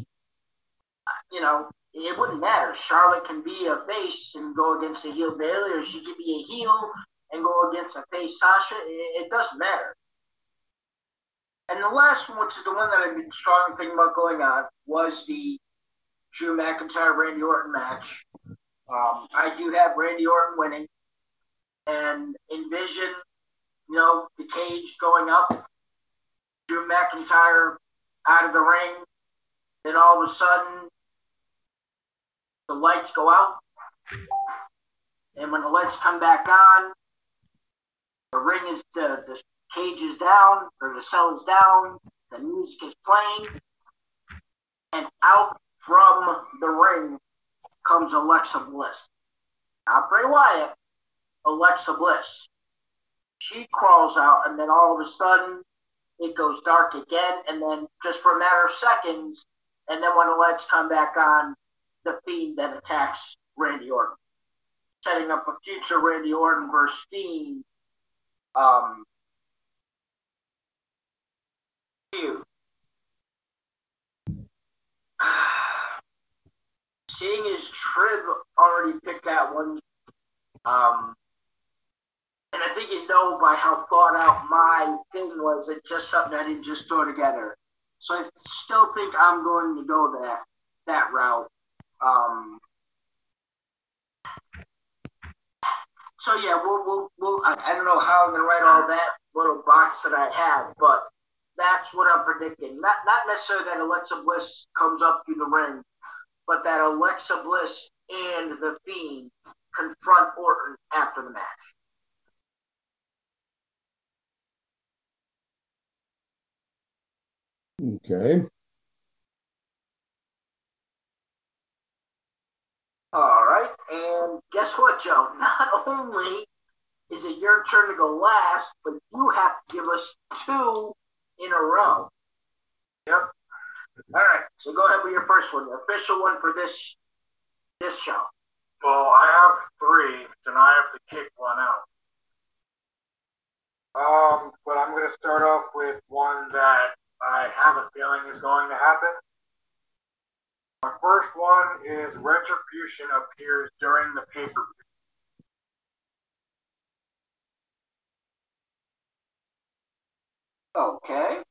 S2: you know it wouldn't matter. Charlotte can be a face and go against a heel Bayley, or she could be a heel and go against a face Sasha. It, it doesn't matter. And the last one, which is the one that I've been strongly thinking about going on, was the Drew McIntyre Randy Orton match. Um, I do have Randy Orton winning, and envision, you know, the cage going up, Drew McIntyre out of the ring, then all of a sudden the lights go out, and when the lights come back on, the ring is the the, cage is down, or the cell is down, the music is playing, and out from the ring comes Alexa Bliss. Not Bray Wyatt, Alexa Bliss. She crawls out, and then all of a sudden, it goes dark again, and then just for a matter of seconds, and then when the lights come back on, the Fiend that attacks Randy Orton, setting up a future Randy Orton versus Fiend um. <sighs> Seeing as Trib already picked that one, um, and I think you know by how thought out my thing was, it's just something I didn't just throw together. So I still think I'm going to go that that route. Um, so yeah, we'll, we'll, we'll I, I don't know how I'm gonna write all that little box that I have, but that's what I'm predicting. Not not necessarily that Alexa Bliss comes up through the ring, but that Alexa Bliss and the Fiend confront Orton after the match.
S1: Okay.
S2: All right, and guess what, Joe? <laughs> Not only is it your turn to go last, but you have to give us two in a row.
S4: Yep.
S2: All right, so go ahead with your first one, the official one for this this show.
S4: Well, I have three, and I have to kick one out. Um, but I'm going to start off with one that I have a feeling is going to happen. My first one is Retribution appears during the pay per view.
S2: Okay.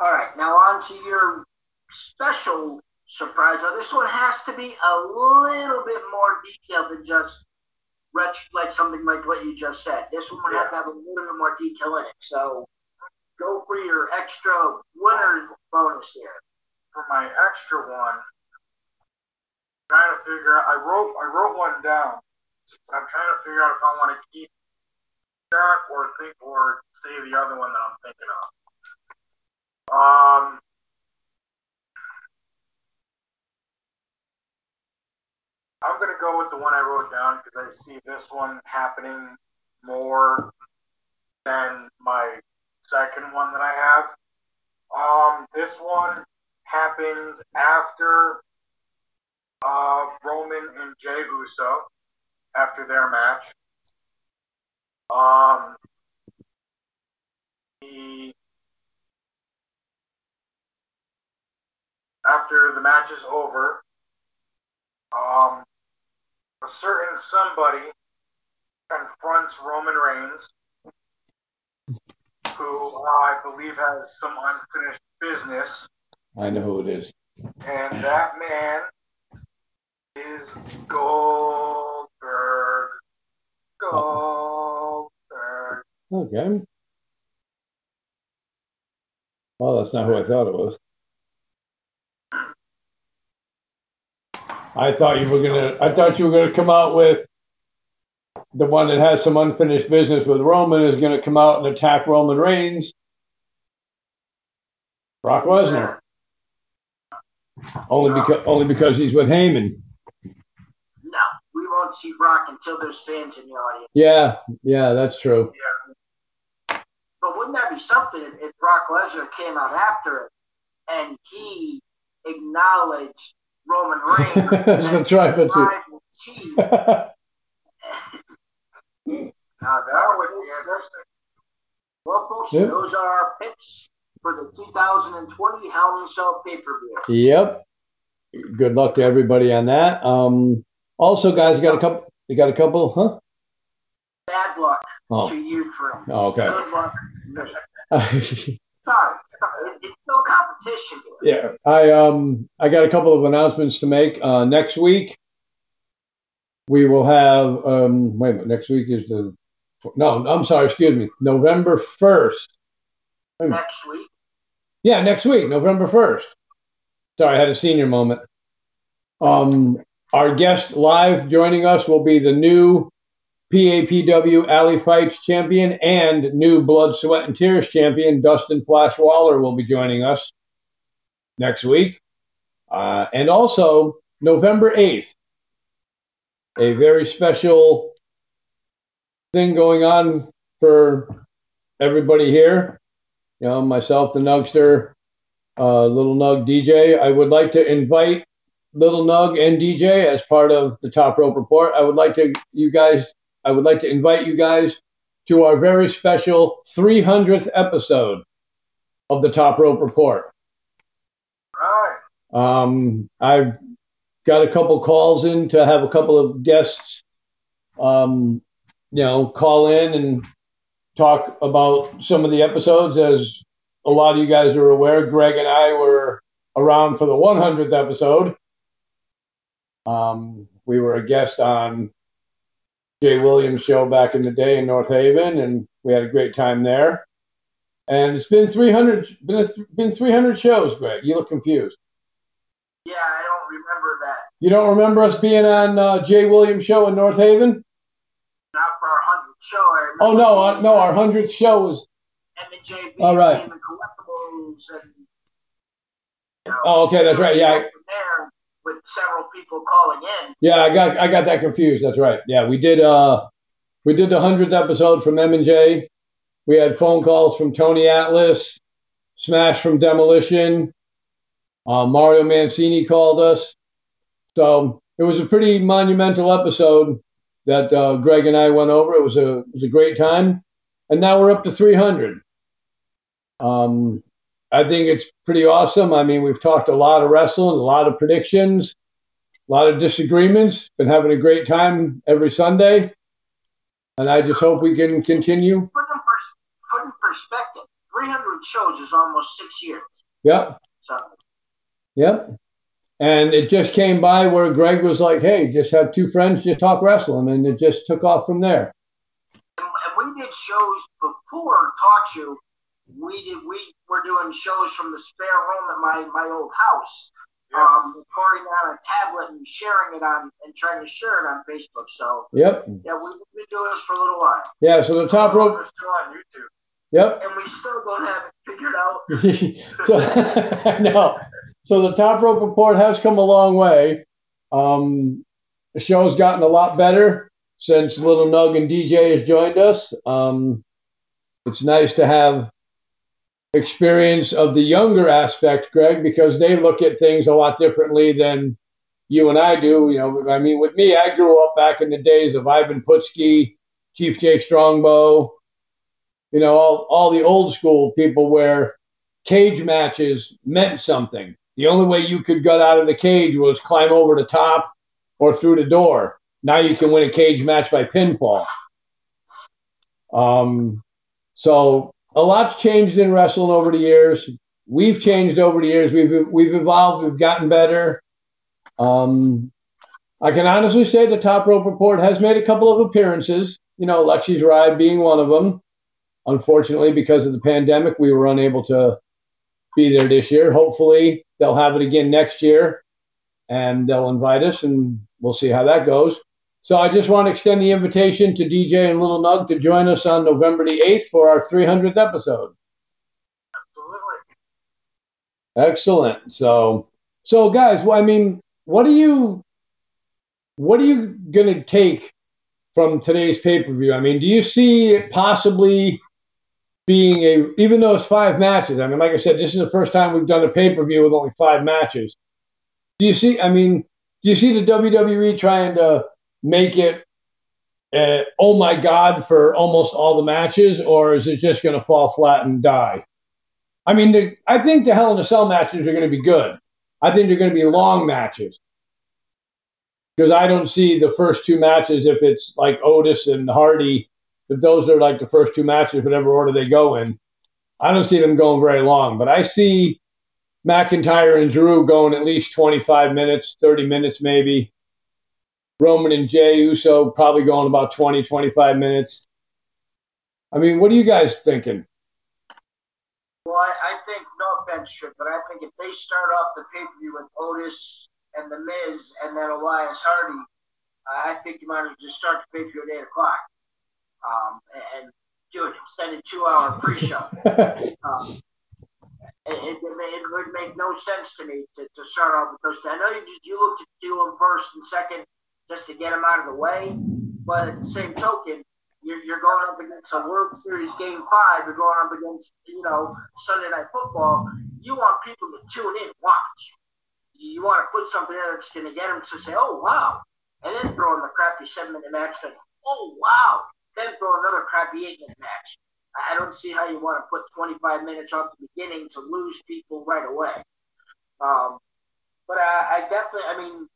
S2: All right, now on to your special surprise. Now, this one has to be a little bit more detailed than just ret- like something like what you just said. This one would have to have a little bit more detail in it. So extra winner's bonus here.
S4: For my extra one, trying to figure out. I wrote I wrote one down. I'm trying to figure out if I want to keep that or think or say the other one that I'm thinking of. Um, I'm gonna go with the one I wrote down because I see this one happening more than my second one that I have. Um, this one happens after uh, Roman and Jey Uso after their match. Um, the after the match is over, um, a certain somebody confronts Roman Reigns, who uh, I believe has some unfinished business,
S1: I know who it is.
S4: and that man is Goldberg. Goldberg.
S1: Okay. Well, that's not who I thought it was. I thought you were gonna. I thought you were gonna come out with the one that has some unfinished business with Roman is gonna come out and attack Roman Reigns. Brock Lesnar. Only because only because he's with Heyman.
S2: No, we won't see Brock until there's fans in the audience.
S1: Yeah, yeah, that's true.
S2: But wouldn't that be something if, Brock Lesnar came out after it and he acknowledged Roman Reigns <laughs>
S1: That's right, that's right. <laughs>
S4: Now that would be interesting.
S2: Well, folks,
S1: Yep.
S2: those are our picks for the 2020 Hell in Cell pay-per-view.
S1: Yep. Good luck to everybody on that. Um, also, guys, you got a couple. You got a couple, huh?
S2: Bad luck
S1: Oh.
S2: to you, Trey.
S1: Oh, okay.
S2: Good luck. Sorry, <laughs> sorry. It's no competition here.
S1: yeah, I um, I got a couple of announcements to make. Uh, next week, we will have um. Wait a minute. Next week is the. No, I'm sorry. Excuse me. November first.
S2: Next week.
S1: Yeah, next week, November 1st. Sorry, I had a senior moment. Um, our guest live joining us will be the new PAPW Alley Fights champion and new Blood, Sweat, and Tears champion Dustin Flash Waller will be joining us next week. Uh, and also November 8th, a very special thing going on for everybody here. You know, myself, the Nugster, uh, Little Nug DJ. I would like to invite Little Nug and DJ as part of the Top Rope Report. I would like to you guys. I would like to invite you guys to our very special 300th episode of the Top Rope Report.
S4: Right.
S1: Um, I've got a couple calls in to have a couple of guests, um, you know, call in and talk about some of the episodes. As a lot of you guys are aware, Greg and I were around for the 100th episode. Um, we were a guest on Jay Williams' show back in the day in North Haven, and we had a great time there. And it's been 300, been, been 300 shows, Greg. You look confused.
S2: Yeah, I don't remember that.
S1: You don't remember us being on uh, Jay Williams' show in North Haven?
S2: Not for our hundredth show.
S1: Oh no, uh, no, our hundredth show was.
S2: M and JB
S1: All right.
S2: And collectibles and. You know,
S1: Oh, okay, that's right. Yeah,
S2: there with several people calling in.
S1: Yeah, I got I got that confused. That's right. Yeah, we did uh we did the hundredth episode from M and J. We had phone calls from Tony Atlas, Smash from Demolition, uh, Mario Mancini called us. So it was a pretty monumental episode that uh, Greg and I went over. It was a it was a great time, and now we're up to three hundred. Um, I think it's pretty awesome. I mean, we've talked a lot of wrestling, a lot of predictions, a lot of disagreements. Been having a great time every Sunday, and I just hope we can continue.
S2: Put in, pers- put in perspective, 300 shows is almost six years.
S1: Yep,
S2: So
S1: yep. And it just came by where Greg was like, "Hey, just have two friends just talk wrestling," and it just took off from there.
S2: and, and we did shows before Talk Show. We did we were doing shows from the spare room at my my old house. Um, recording on a tablet and sharing it on and trying to share it on Facebook. So
S1: Yep,
S2: yeah, we, we've been doing this for a little while,
S1: yeah. So the top rope.
S4: We're still on YouTube.
S1: Yep.
S2: and we still don't have it figured out. <laughs>
S1: so <laughs> no. So the top rope report has come a long way. Um, the show's gotten a lot better since Little Nug and DJ has joined us. Um, it's nice to have experience of the younger aspect, Greg, because they look at things a lot differently than you and I do. You know, I mean, with me, I grew up back in the days of Ivan Putski, Chief Jake Strongbow, you know, all, all the old school people where cage matches meant something. The only way you could get out of the cage was climb over the top or through the door. Now you can win a cage match by pinfall. Um, so a lot's changed in wrestling over the years. We've changed over the years. We've we've evolved. We've gotten better. Um, I can honestly say the Top Rope Report has made a couple of appearances. You know, Lexi's Ride being one of them. Unfortunately, because of the pandemic, we were unable to be there this year. Hopefully, they'll have it again next year, and they'll invite us, and we'll see how that goes. So I just want to extend the invitation to DJ and Little Nug to join us on November the 8th for our 300th episode.
S4: Absolutely.
S1: Excellent. So, so guys, well, I mean, what are you, what are you gonna take from today's pay per view? I mean, do you see it possibly being a, even though it's five matches? I mean, like I said, this is the first time we've done a pay per view with only five matches. Do you see? I mean, do you see the WWE trying to make it? Uh, oh my God! For almost all the matches, or is it just going to fall flat and die? I mean, the, I think the Hell in a Cell matches are going to be good. I think they're going to be long matches because I don't see the first two matches if it's like Otis and Hardy. Those are like the first two matches, whatever order they go in, I don't see them going very long. But I see McIntyre and Drew going at least 25 minutes, 30 minutes maybe. Roman and Jey Uso probably going about 20, 25 minutes. I mean, what are you guys thinking?
S2: Well, I, I think no offense, Trick, but I think if they start off the pay per view with Otis and The Miz and then Elias Hardy, I think you might as well just start the pay per view at eight o'clock, um, and do an extended two hour pre show. <laughs> um, it, it, it, would make no sense to me to, to start off with those. I know you you look to do them first and second just to get them out of the way, but at the same token, you're, you're going up against a World Series Game Five. You're going up against you know Sunday Night Football. You want people to tune in, watch. You want to put something there that's going to get them to say, "Oh wow," and then throw in the crappy seven minute match. Then, "Oh wow," then throw another crappy eight minute match. I don't see how you want to put 25 minutes off the beginning to lose people right away. Um, but I, I definitely, I mean,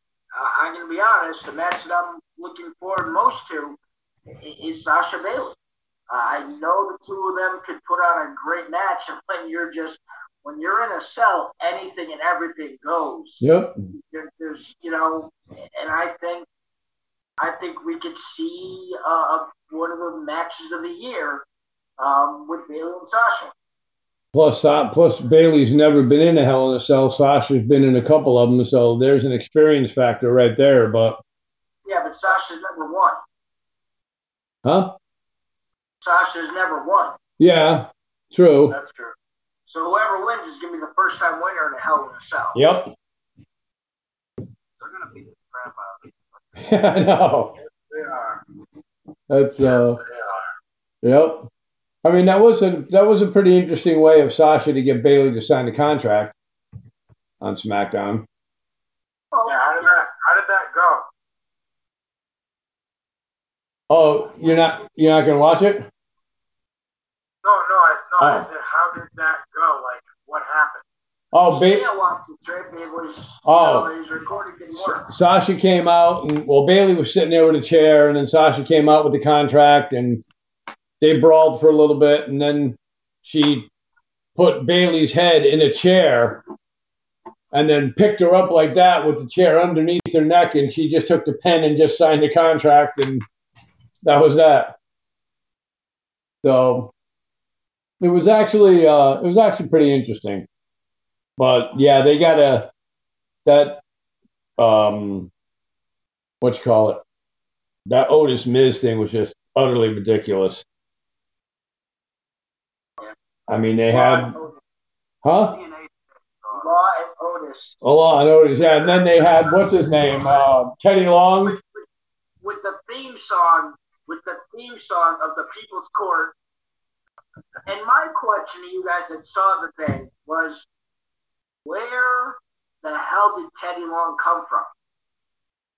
S2: I'm going to be honest. The match that I'm looking forward most to is Sasha Bayley. Uh, I know the two of them could put on a great match, and when you're just when you're in a cell, anything and everything goes.
S1: Yep.
S2: There, there's, you know, and I think, I think we could see uh, one of the matches of the year um, with Bayley and Sasha.
S1: Plus, uh, plus Bayley's never been in a Hell in a Cell. Sasha's been in a couple of them, so there's an experience factor right there. But
S2: yeah, but Sasha's never won.
S1: Huh?
S2: Sasha's never won.
S1: Yeah, true.
S2: That's true. So whoever wins is gonna be the first time winner in a Hell in a Cell.
S1: Yep.
S3: They're gonna beat the crap <laughs>
S1: I know.
S3: Yes, they are.
S1: That's
S3: yes,
S1: uh. Yep. I mean that was a that was a pretty interesting way of Sasha to get Bayley to sign the contract on SmackDown.
S4: Yeah, how did that how did that go?
S1: Oh, you're not you're not gonna watch it?
S4: No, no, I no,
S1: Oh.
S4: I said how did that go? Like what happened?
S1: Oh, ba-
S2: can't watch the trip. It was.
S1: Oh.
S2: You know, recording.
S1: Sasha came out and well Bayley was sitting there with a chair and then Sasha came out with the contract and they brawled for a little bit and then she put Bayley's head in a chair and then picked her up like that with the chair underneath her neck and she just took the pen and just signed the contract and that was that. So it was actually uh, it was actually pretty interesting. But yeah, they got a that um what you call it that Otis Miz thing was just utterly ridiculous. I mean, they had, huh?
S2: Law and Otis.
S1: A lot of Otis, yeah. And then they had what's his name, uh, Teddy Long.
S2: With the theme song, with the theme song of the People's Court. And my question to you guys that saw the thing was, where the hell did Teddy Long come from?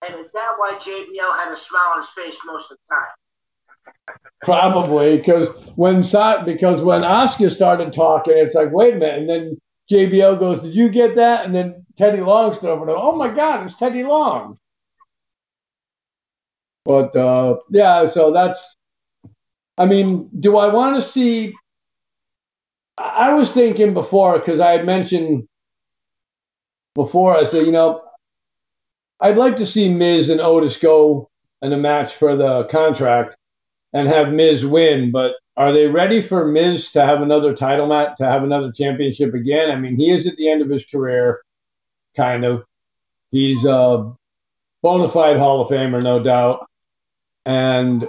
S2: And is that why JBL had a smile on his face most of the time?
S1: Probably because when because when Oscar started talking, it's like, wait a minute, and then JBL goes, "Did you get that?" And then Teddy Long stood over there. Oh my God, it's Teddy Long. But uh, yeah, so that's. I mean, do I want to see? I was thinking before because I had mentioned before. I said, you know, I'd like to see Miz and Otis go in a match for the contract and have Miz win, but are they ready for Miz to have another title match, to have another championship again? I mean, he is at the end of his career, kind of. He's a bona fide Hall of Famer, no doubt. And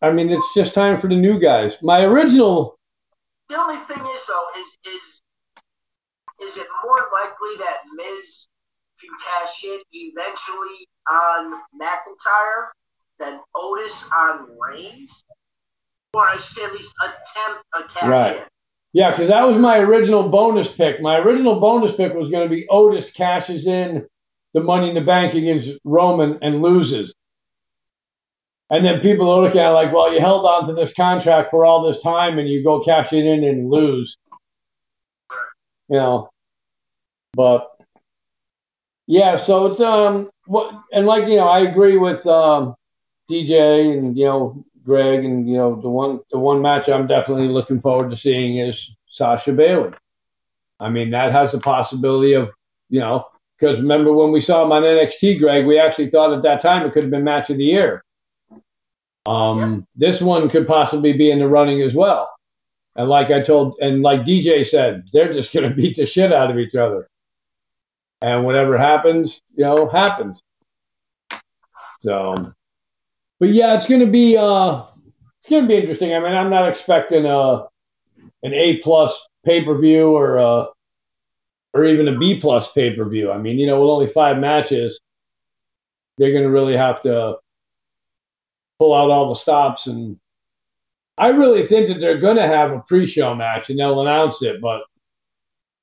S1: I mean, it's just time for the new guys. My original,
S2: The only thing is though, is is is it more likely that Miz can cash in eventually on McIntyre than Otis on Reigns? Or I say at least attempt a cash
S1: Right.
S2: in.
S1: yeah, because that was my original bonus pick. My original bonus pick was going to be Otis cashes in the Money in the Bank against Roman and loses. And then people are looking at it like, well, you held on to this contract for all this time and you go cash it in and lose. You know. But yeah, so it's um what and like you know, I agree with um DJ and you know Greg and you know the one the one match I'm definitely looking forward to seeing is Sasha Bayley. I mean that has the possibility of you know because remember when we saw him on NXT, Greg, we actually thought at that time it could have been match of the year. Um, this one could possibly be in the running as well. And like I told, and like DJ said, they're just going <laughs> to beat the shit out of each other. And whatever happens, you know, happens. So, but yeah, it's gonna be uh, it's gonna be interesting. I mean, I'm not expecting a an A plus pay per view or uh or even a B plus pay per view. I mean, you know, with only five matches, they're gonna really have to pull out all the stops and I really think that they're going to have a pre-show match and they'll announce it, but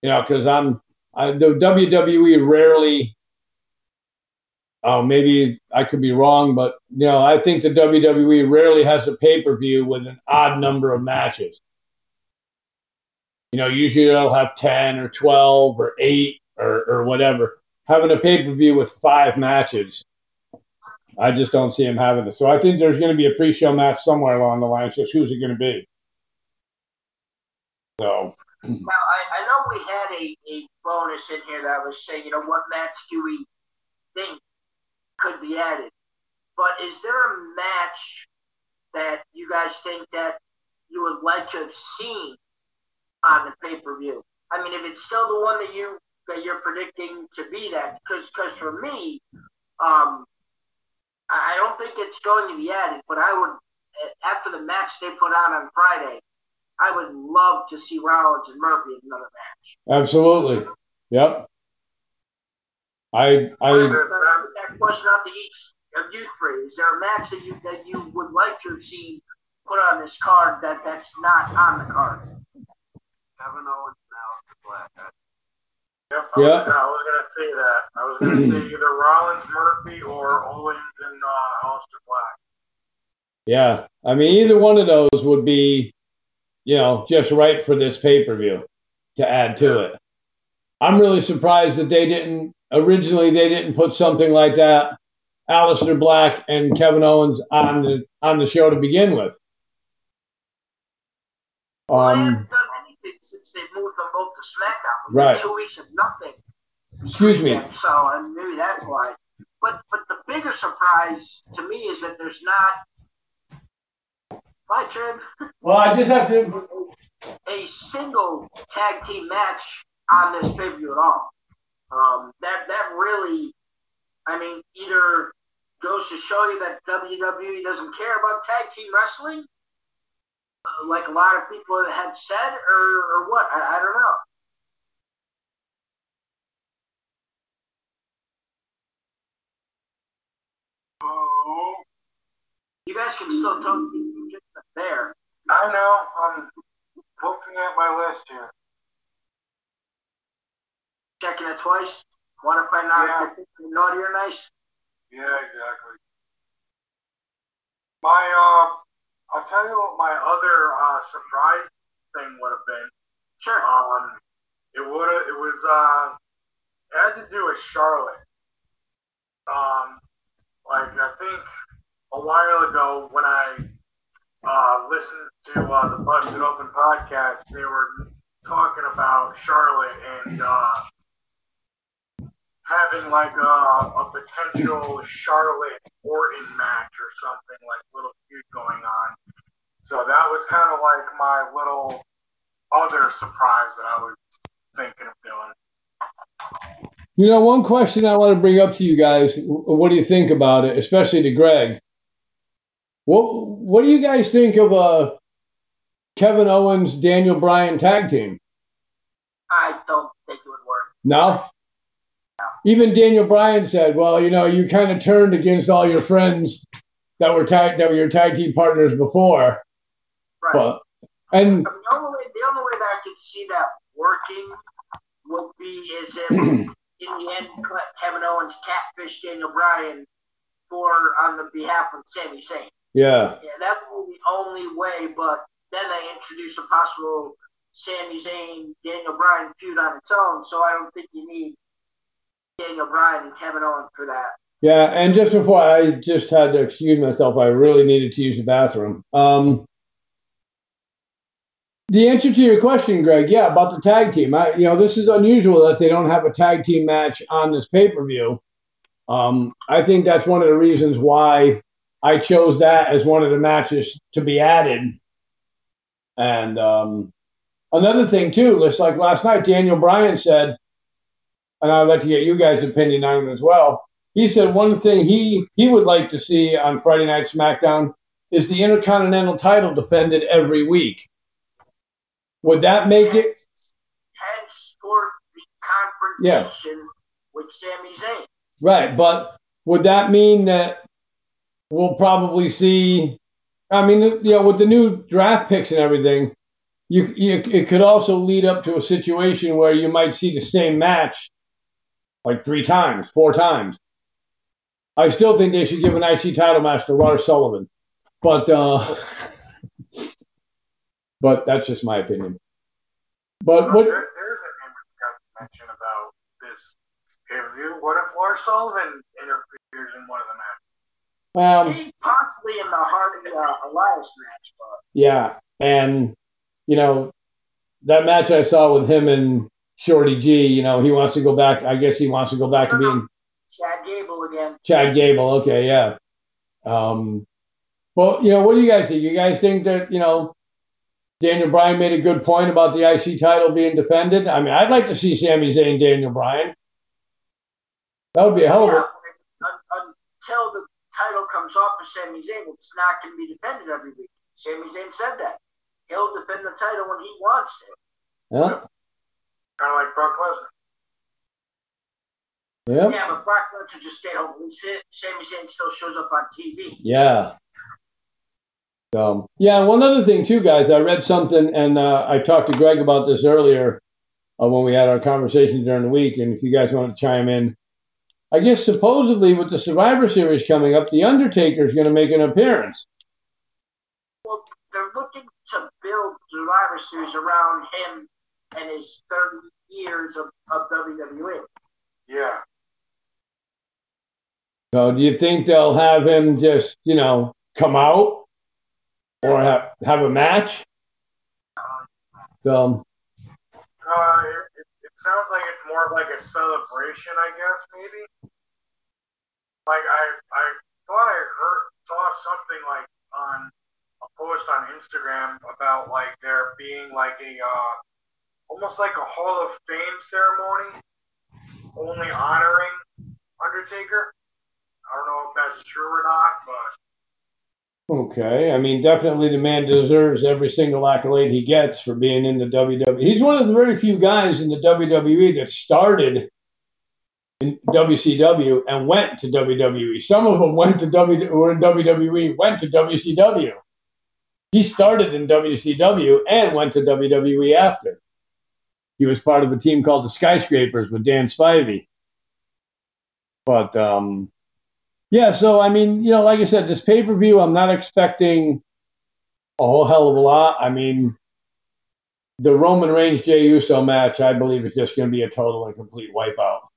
S1: you know, because I'm I, the WWE rarely. Oh, maybe I could be wrong, but you know, I think the WWE rarely has a pay-per-view with an odd number of matches. You know, usually they'll have ten or twelve or eight or or whatever. Having a pay-per-view with five matches I just don't see him having it. So I think there's going to be a pre-show match somewhere along the line. So who's it going to be? So.
S2: Now I, I know we had a, a bonus in here that was saying, you know, what match do we think could be added? But is there a match that you guys think that you would like to have seen on the pay per view? I mean, if it's still the one that you that you're predicting to be that, because because for me, um, I don't think it's going to be added, but I would, after the match they put on on Friday, I would love to see Rollins and Murphy in another match.
S1: Absolutely. Yep. I I
S2: that question out to each of you three. Is there a match that you that you would like to see put on this card that that's not on the card?
S3: Kevin Owens now Black.
S4: Yep, I, yeah. was, I was going to say that. I was going to say <clears throat> either Rollins, Murphy, or Owens and uh, Aleister Black.
S1: Yeah, I mean, either one of those would be, you know, just right for this pay per view to add to it. I'm really surprised that they didn't originally they didn't put something like that, Aleister Black and Kevin Owens on the on the show to begin with.
S2: Um, since they moved them both to SmackDown.
S1: Right.
S2: Two weeks of nothing.
S1: Excuse me.
S2: Them, so and maybe that's why. But but the bigger surprise to me is that there's not. My turn.
S1: Well, I just have to.
S2: A single tag team match on this pay per view at all. Um, that that really, I mean, either goes to show you that WWE doesn't care about tag team wrestling, like a lot of people had said, or, or what? I, I don't know.
S4: Oh.
S2: You guys can still talk there.
S4: I know. I'm looking at my list here.
S2: Checking it twice. Want to find out
S4: yeah.
S2: if naughty or nice?
S4: Yeah, exactly. My uh, I'll tell you what my other uh, surprise thing would have been.
S2: Sure.
S4: Um, it would have, it was uh, it had to do with Charlotte. Um, like I think a while ago when I uh, listened to uh, the Busted Open podcast, they were talking about Charlotte and uh, having like a, a potential Charlotte Orton match or something like little feud going on. So that was kind of like my little other surprise that I was thinking of doing.
S1: You know, one question I want to bring up to you guys. What do you think about it, especially to Greg? What What do you guys think of a uh, Kevin Owens Daniel Bryan tag team?
S2: I don't think it would work.
S1: No even Daniel Bryan said, "Well, you know, you kind of turned against all your friends that were tag that were your tag team partners before."
S2: Right.
S1: But, and
S2: the only way the only way that I could see that working would be is if <clears throat> in the end Kevin Owens catfish Daniel Bryan for on the behalf of Sami Zayn.
S1: Yeah.
S2: Yeah, that would be the only way. But then they introduce a possible Sami Zayn Daniel Bryan feud on its own. So I don't think you need Daniel Bryan and Kevin Owens for that.
S1: Yeah, and just before I just had to excuse myself, I really needed to use the bathroom. Um, the answer to your question, Greg, yeah, about the tag team. I, you know, this is unusual that they don't have a tag team match on this pay per view. Um, I think that's one of the reasons why I chose that as one of the matches to be added. And um, another thing too, just like last night, Daniel Bryan said and I'd like to get you guys' opinion on it as well. he said one thing he he would like to see on Friday Night SmackDown is the Intercontinental title defended every week. Would that make it?
S2: Henceforth, the confrontation with Sami Zayn.
S1: Right, but would that mean that we'll probably see? I mean, you know, with the new draft picks and everything, you, you it could also lead up to a situation where you might see the same match like three times, four times. I still think they should give an IC title match to Lars Sullivan, but uh, <laughs> but that's just my opinion. But what?
S4: There, there's a we forgot to mention about this. What if Lars Sullivan interferes in one of the matches?
S1: Um,
S2: He possibly in the Hardy uh, Elias match, but
S1: yeah, and you know that match I saw with him and Shorty G. You know he wants to go back. I guess he wants to go back to being
S2: Chad Gable again.
S1: Chad Gable. Okay, yeah. Um, well, you know, what do you guys think? You guys think that you know Daniel Bryan made a good point about the IC title being defended? I mean, I'd like to see Sami Zayn, Daniel Bryan. That would be a hell of
S2: Yeah,
S1: a
S2: un- until the title comes off of Sami Zayn, it's not going to be defended every week. Sami Zayn said that. He'll defend the title when he wants to.
S1: yeah,
S4: Kind of like Brock Lesnar.
S1: yeah,
S2: Yeah, but Brock Lesnar just stayed home. At Sa- Sami Zayn still shows up on TV.
S1: yeah. So yeah, one other thing too, guys. I read something, and uh, I talked to Greg about this earlier uh, when we had our conversation during the week. And if you guys want to chime in, I guess supposedly with the Survivor Series coming up, the Undertaker is going to make an appearance.
S2: Well, they're looking to build Survivor Series around him and his 30 years of, of WWE.
S4: Yeah.
S1: So do you think they'll have him just, you know, come out or have, have a match? So,
S4: Uh, it, it, it sounds like it's more like a celebration, I guess, maybe. Like I, I thought I heard saw something like on a post on Instagram about like there being like a uh, almost like a Hall of Fame ceremony, only honoring Undertaker. I don't know if that's true or not, but
S1: okay. I mean, definitely the man deserves every single accolade he gets for being in the WWE. He's one of the very few guys in the WWE that started in WCW and went to WWE. Some of them went to W were in WWE, went to WCW. He started in WCW and went to WWE after. He was part of a team called the Skyscrapers with Dan Spivey. But um, yeah, so I mean, you know, like I said, this pay per view, I'm not expecting a whole hell of a lot. I mean, the Roman Reigns Jey Uso match, I believe, is just going to be a total and complete wipeout.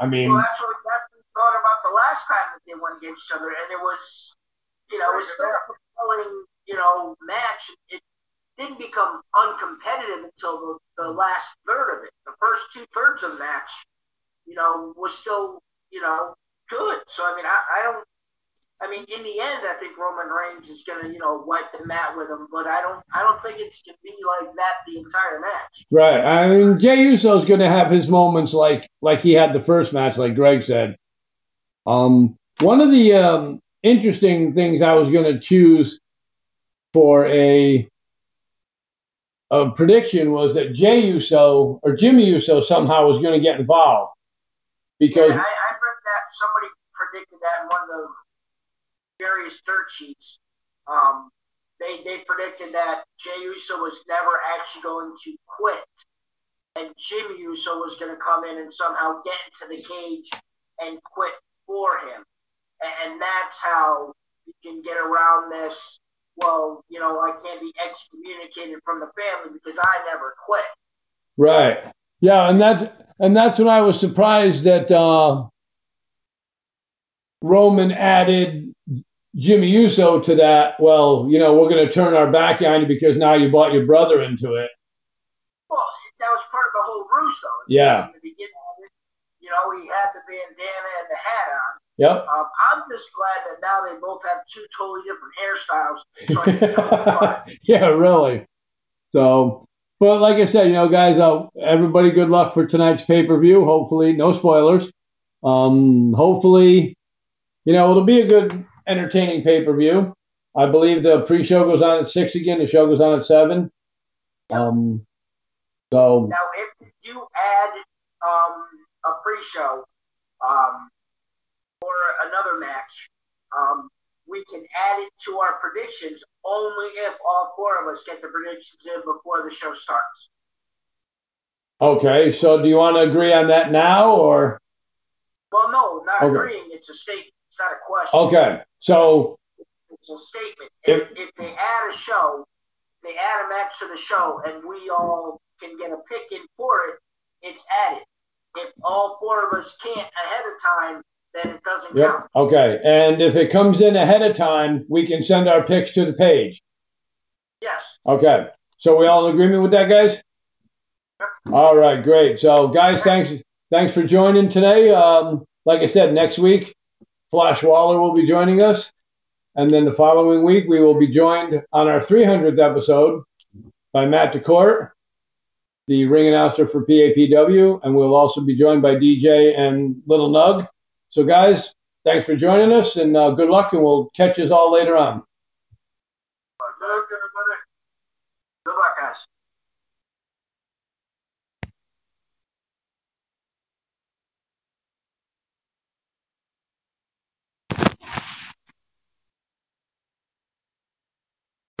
S1: I mean,
S2: Well, that's that's what we thought about the last time that they went against each other, and it was, you know, it was still a compelling, you know, match. It didn't become uncompetitive until the, the last third of it. The first two thirds of the match, you know, was still, you know, good. So I mean, I, I don't. I mean, in the end, I think Roman Reigns is gonna, you know, wipe the mat with him, but I don't, I don't think it's gonna be like that the entire match.
S1: Right. I mean, Jey is going to have his moments like like he had the first match, like Greg said. Um, one of the um, interesting things I was going to choose for a a prediction was that Jey Uso or Jimmy Uso somehow was going to get involved because
S2: Yeah, I, I read that somebody predicted that in one of the various dirt sheets. Um, they they predicted that Jey Uso was never actually going to quit, and Jimmy Uso was going to come in and somehow get into the cage and quit for him, and, and that's how you can get around this. Well, you know, I can't be excommunicated from the family because I never quit.
S1: Right. Yeah, and that's and that's when I was surprised that uh, Roman added Jimmy Uso to that. Well, you know, we're going to turn our back on you because now you bought your brother into it.
S2: Well, that was part of the whole ruse, though. It
S1: Yeah.
S2: In the beginning of it, you know, he had the bandana and the hat on.
S1: Yep.
S2: Um, I'm just glad that now they both have two totally different hairstyles. <laughs> So I can tell them apart.
S1: yeah, really. So, but like I said, you know, guys, uh, everybody, good luck for tonight's pay per view. Hopefully, no spoilers. Um, hopefully, you know, it'll be a good, entertaining pay per view. I believe the pre show goes on at six again. The show goes on at seven. Um, so
S2: Now, if you add um, a pre-show um, or another match, um, we can add it to our predictions only if all four of us get the predictions in before the show starts.
S1: okay, so do you want to agree on that now or
S2: Well, no, not
S1: Okay.
S2: agreeing. It's a statement. It's not a question.
S1: okay? So
S2: It's a statement. If, if they add a show, they add a match to the show, and we all can get a pick in for it, it's added. If all four of us can't ahead of time, then it doesn't
S1: yeah,
S2: count.
S1: okay. And if it comes in ahead of time, we can send our picks to the page.
S2: Yes.
S1: Okay. So we all in agreement with that, guys? All right, great. So guys, thanks thanks for joining today. Um, like I said, next week, Flash Waller will be joining us. And then the following week, we will be joined on our 300th episode by Matt DeCourt, the ring announcer for PAPW. And we'll also be joined by DJ and Little Nug. So, guys, thanks for joining us and uh, good luck, and we'll catch us all later on.
S4: Good luck, everybody.
S2: Good luck, guys.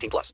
S5: 18 plus.